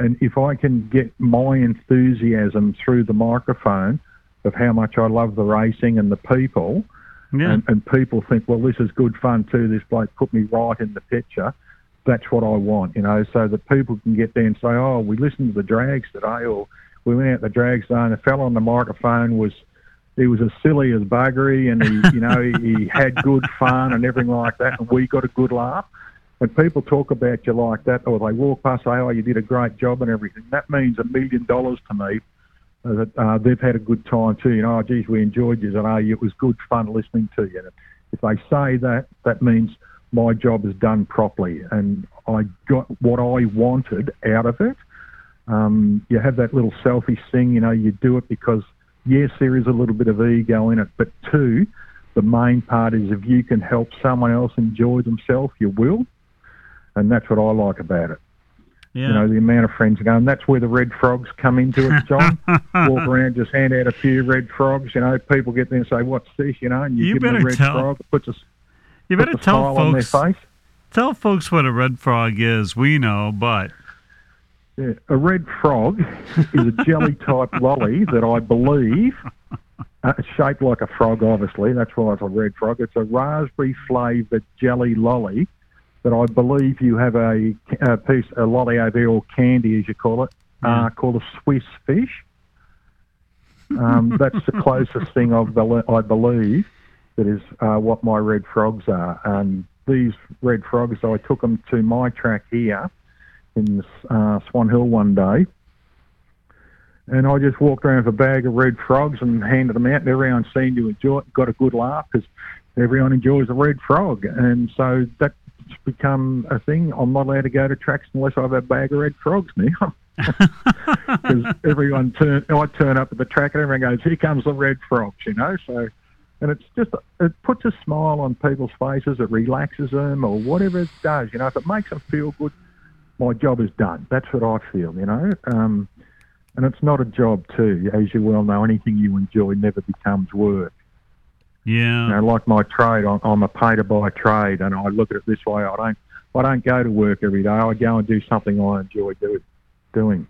and if I can get my enthusiasm through the microphone, of how much I love the racing and the people. Yeah. And, and people think, well, this is good fun too. This bloke put me right in the picture. That's what I want, you know, so that people can get there and say, oh, we listened to the drags today, or we went out the drag zone. A fellow on the microphone was, he was as silly as buggery, and he, you know, he, he had good fun and everything like that, and we got a good laugh. When people talk about you like that, or they walk past, say, oh, you did a great job and everything, that means a million dollars to me that uh, they've had a good time too. You know, oh, geez, we enjoyed you, and oh, it was good fun listening to you. And if they say that, that means my job is done properly, and I got what I wanted out of it. Um, you have that little selfish thing, you know, you do it because yes, there is a little bit of ego in it, but two, the main part is if you can help someone else enjoy themselves, you will, and that's what I like about it yeah. you know, the amount of friends are going. That's where the red frogs come into it, John. Walk around, just hand out a few red frogs. You know, people get there and say, "What's this?" You know, and you, You give them a red tell- frog. It puts a, you better tell smile on their folks. face. Tell folks what a red frog is. We know, but Yeah. A red frog is a jelly type lolly that I believe. Uh, shaped like a frog, obviously. That's why it's a red frog. It's a raspberry flavoured jelly lolly that I believe you have a, a piece, a lolly over or candy as you call it, uh, called a Swiss fish. Um, that's the closest thing I've, I believe that is uh, what my red frogs are. And these red frogs, I took them to my track here in uh, Swan Hill one day. And I just walked around with a bag of red frogs and handed them out, and everyone seemed to enjoy it, got a good laugh because everyone enjoys a red frog. And so that's become a thing. I'm not allowed to go to tracks unless I have a bag of red frogs now. Because everyone turn, I turn up at the track and everyone goes, "Here comes the red frogs," you know. So, and it's just it puts a smile on people's faces. It relaxes them, or whatever it does. You know, if it makes them feel good, my job is done. That's what I feel. You know. Um, and it's not a job too, as you well know. Anything you enjoy never becomes work. Yeah. You know, like my trade, I'm, I'm a painter by trade, and I look at it this way. I don't, I don't go to work every day. I go and do something I enjoy do, doing.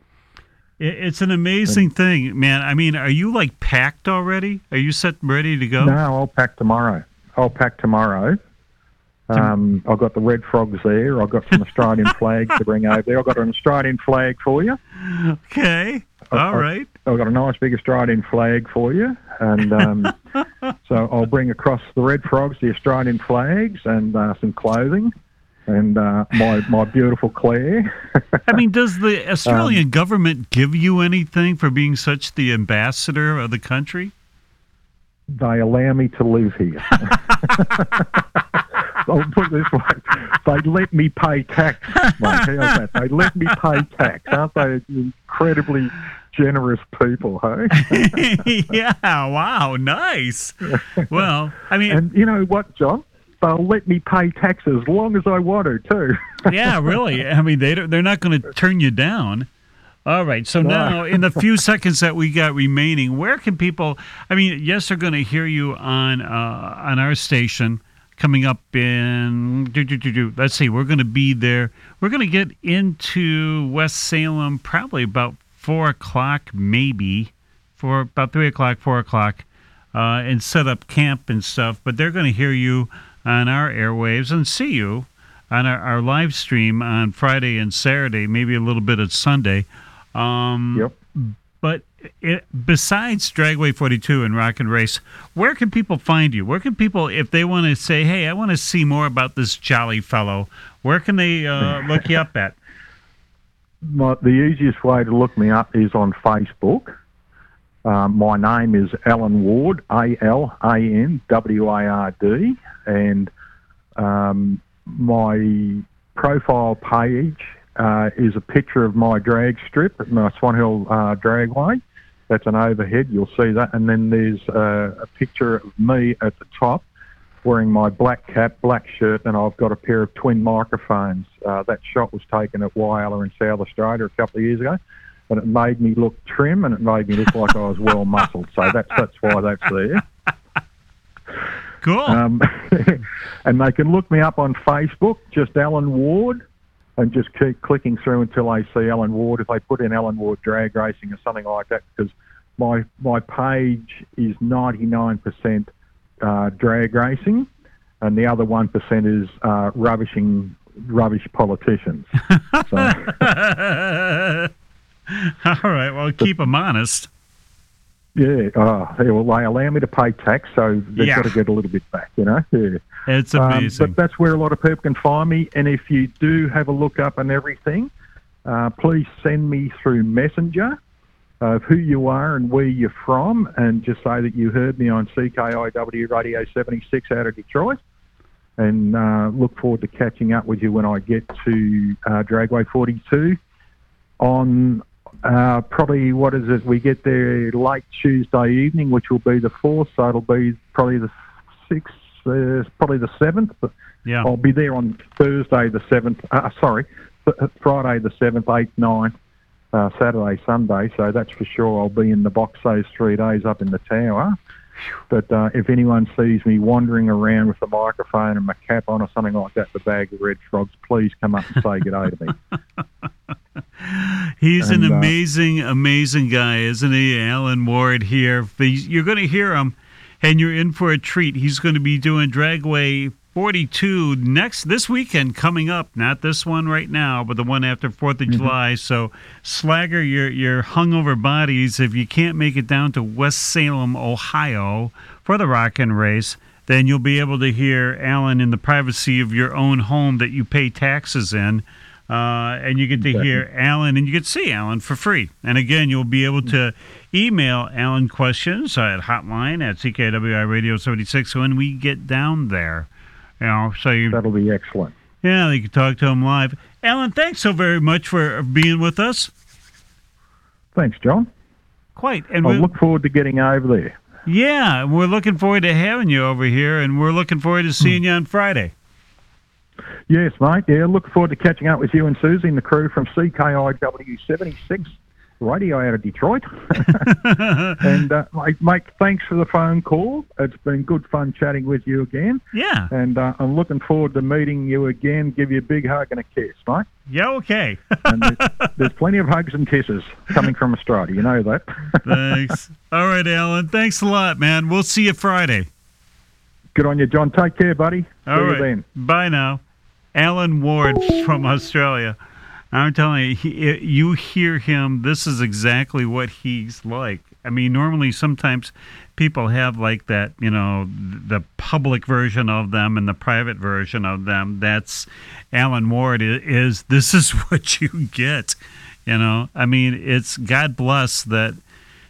It's an amazing thing, man. I mean, are you like packed already? Are you set ready to go? No, I'll pack tomorrow. I'll pack tomorrow. Um, I've got the red frogs there. I've got some Australian flags to bring over there. I've got an Australian flag for you. Okay. All right. I've got a nice big Australian flag for you, and um, so I'll bring across the red frogs, the Australian flags, and uh, some clothing, and uh, my my beautiful Claire. I mean, does the Australian government give you anything for being such the ambassador of the country? they allow me to live here. I'll put it this way: they let me pay tax, mate. How's that? They let me pay tax. Aren't they incredibly generous people? Hey. yeah. Wow. Nice. Well, I mean, And you know what, John? They'll let me pay tax as long as I want to, too. yeah, really. I mean, they don't, they're not going to turn you down. All right. So now, in the few seconds that we got remaining, where can people? I mean, yes, they're going to hear you on uh, on our station coming up in. Do, do, do, do. Let's see. We're going to be there. We're going to get into West Salem probably about four o'clock, maybe for about three o'clock, four o'clock, uh, and set up camp and stuff. But they're going to hear you on our airwaves and see you on our, our live stream on Friday and Saturday, maybe a little bit of Sunday. Um, Yep. But it, besides Dragway 42 and Rock and Race, where can people find you? Where can people, if they want to say, hey, I want to see more about this jolly fellow, where can they uh, look you up at? My, the easiest way to look me up is on Facebook. Um, my name is Alan Ward, A L A N W A R D, and um, my profile page uh, is a picture of my drag strip my Swan Hill uh, Dragway. That's an overhead, you'll see that. And then there's uh, a picture of me at the top wearing my black cap, black shirt, and I've got a pair of twin microphones. Uh, that shot was taken at Whyalla in South Australia a couple of years ago, and it made me look trim and it made me look like I was well muscled. So that's that's why that's there. Cool. Um, and they can look me up on Facebook, just Alan Ward, and just keep clicking through until they see Alan Ward. If they put in Alan Ward drag racing or something like that, because my my page is 99% uh, drag racing, and the other one percent is uh, rubbishing rubbish politicians. so, All right. Well, keep them honest. yeah, oh, yeah, well, they allow me to pay tax, so they've Yeah. got to get a little bit back, you know. Yeah. It's Um, amazing. but that's where a lot of people can find me. And if you do have a look up and everything, uh, please send me through Messenger of who you are and where you're from, and just say that you heard me on CKIW Radio 76 out of Detroit. And uh, look forward to catching up with you when I get to uh, Dragway 42 on uh, probably what is it? We get there late Tuesday evening, which will be the fourth, so it'll be probably the sixth, uh, probably the seventh. Yeah. I'll be there on Thursday the seventh. Uh, sorry, th- Friday the seventh, eighth, ninth, uh, Saturday, Sunday. So that's for sure. I'll be in the box those three days up in the tower. But uh, if anyone sees me wandering around with a microphone and my cap on or something like that, the bag of red frogs, please come up and say good day to me. He's an And, uh, amazing, amazing guy, isn't he? Alan Ward here. You're going to hear him, and you're in for a treat. He's going to be doing Dragway 42 next this weekend coming up. Not this one right now, but the one after Fourth of July. So slagger your your hungover bodies if you can't make it down to West Salem, Ohio, for the Rock 'n' Race. Then you'll be able to hear Alan in the privacy of your own home that you pay taxes in. Uh, and you get to hear Alan, and you get to see Alan for free. And again, you'll be able to email Alan questions at hotline at CKIW Radio 76 when we get down there. You know, so you, That'll be excellent. yeah, you can talk to him live. Alan, thanks so very much for being with us. Thanks, John. Quite, and I we, look forward to getting over there. yeah, we're looking forward to having you over here, and we're looking forward to seeing hmm. you on Friday. Yes, mate. Yeah, look forward to catching up with you and Susie and the crew from CKIW 76 radio out of Detroit. and, uh, mate, thanks for the phone call. It's been good fun chatting with you again. Yeah, And uh, I'm looking forward to meeting you again. Give you a big hug and a kiss, mate. yeah, okay. And there's, there's plenty of hugs and kisses coming from Australia. You know that. thanks. All right, Alan. Thanks a lot, man. We'll see you Friday. Good on you, John. Take care, buddy. All See right. you then. Bye now. Alan Ward from Australia. I'm telling you, he, you hear him. This is exactly what he's like. I mean, normally sometimes people have like that, you know, the public version of them and the private version of them. That's Alan Ward i- is this is what you get. You know, I mean, it's God bless that.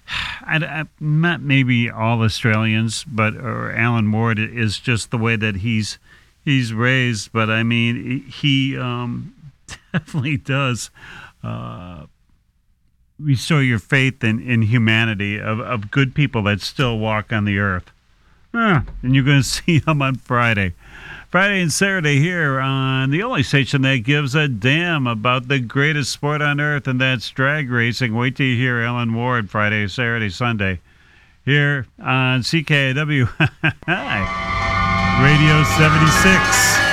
I, I, not maybe all Australians, but or Alan Ward is just the way that he's he's raised. But I mean, he um, definitely does uh, restore your faith in, in humanity of, of good people that still walk on the earth. And you're going to see them on Friday. Friday and Saturday here on the only station that gives a damn about the greatest sport on earth, and that's drag racing. Wait till you hear Alan Ward Friday, Saturday, Sunday here on CKW Radio 76.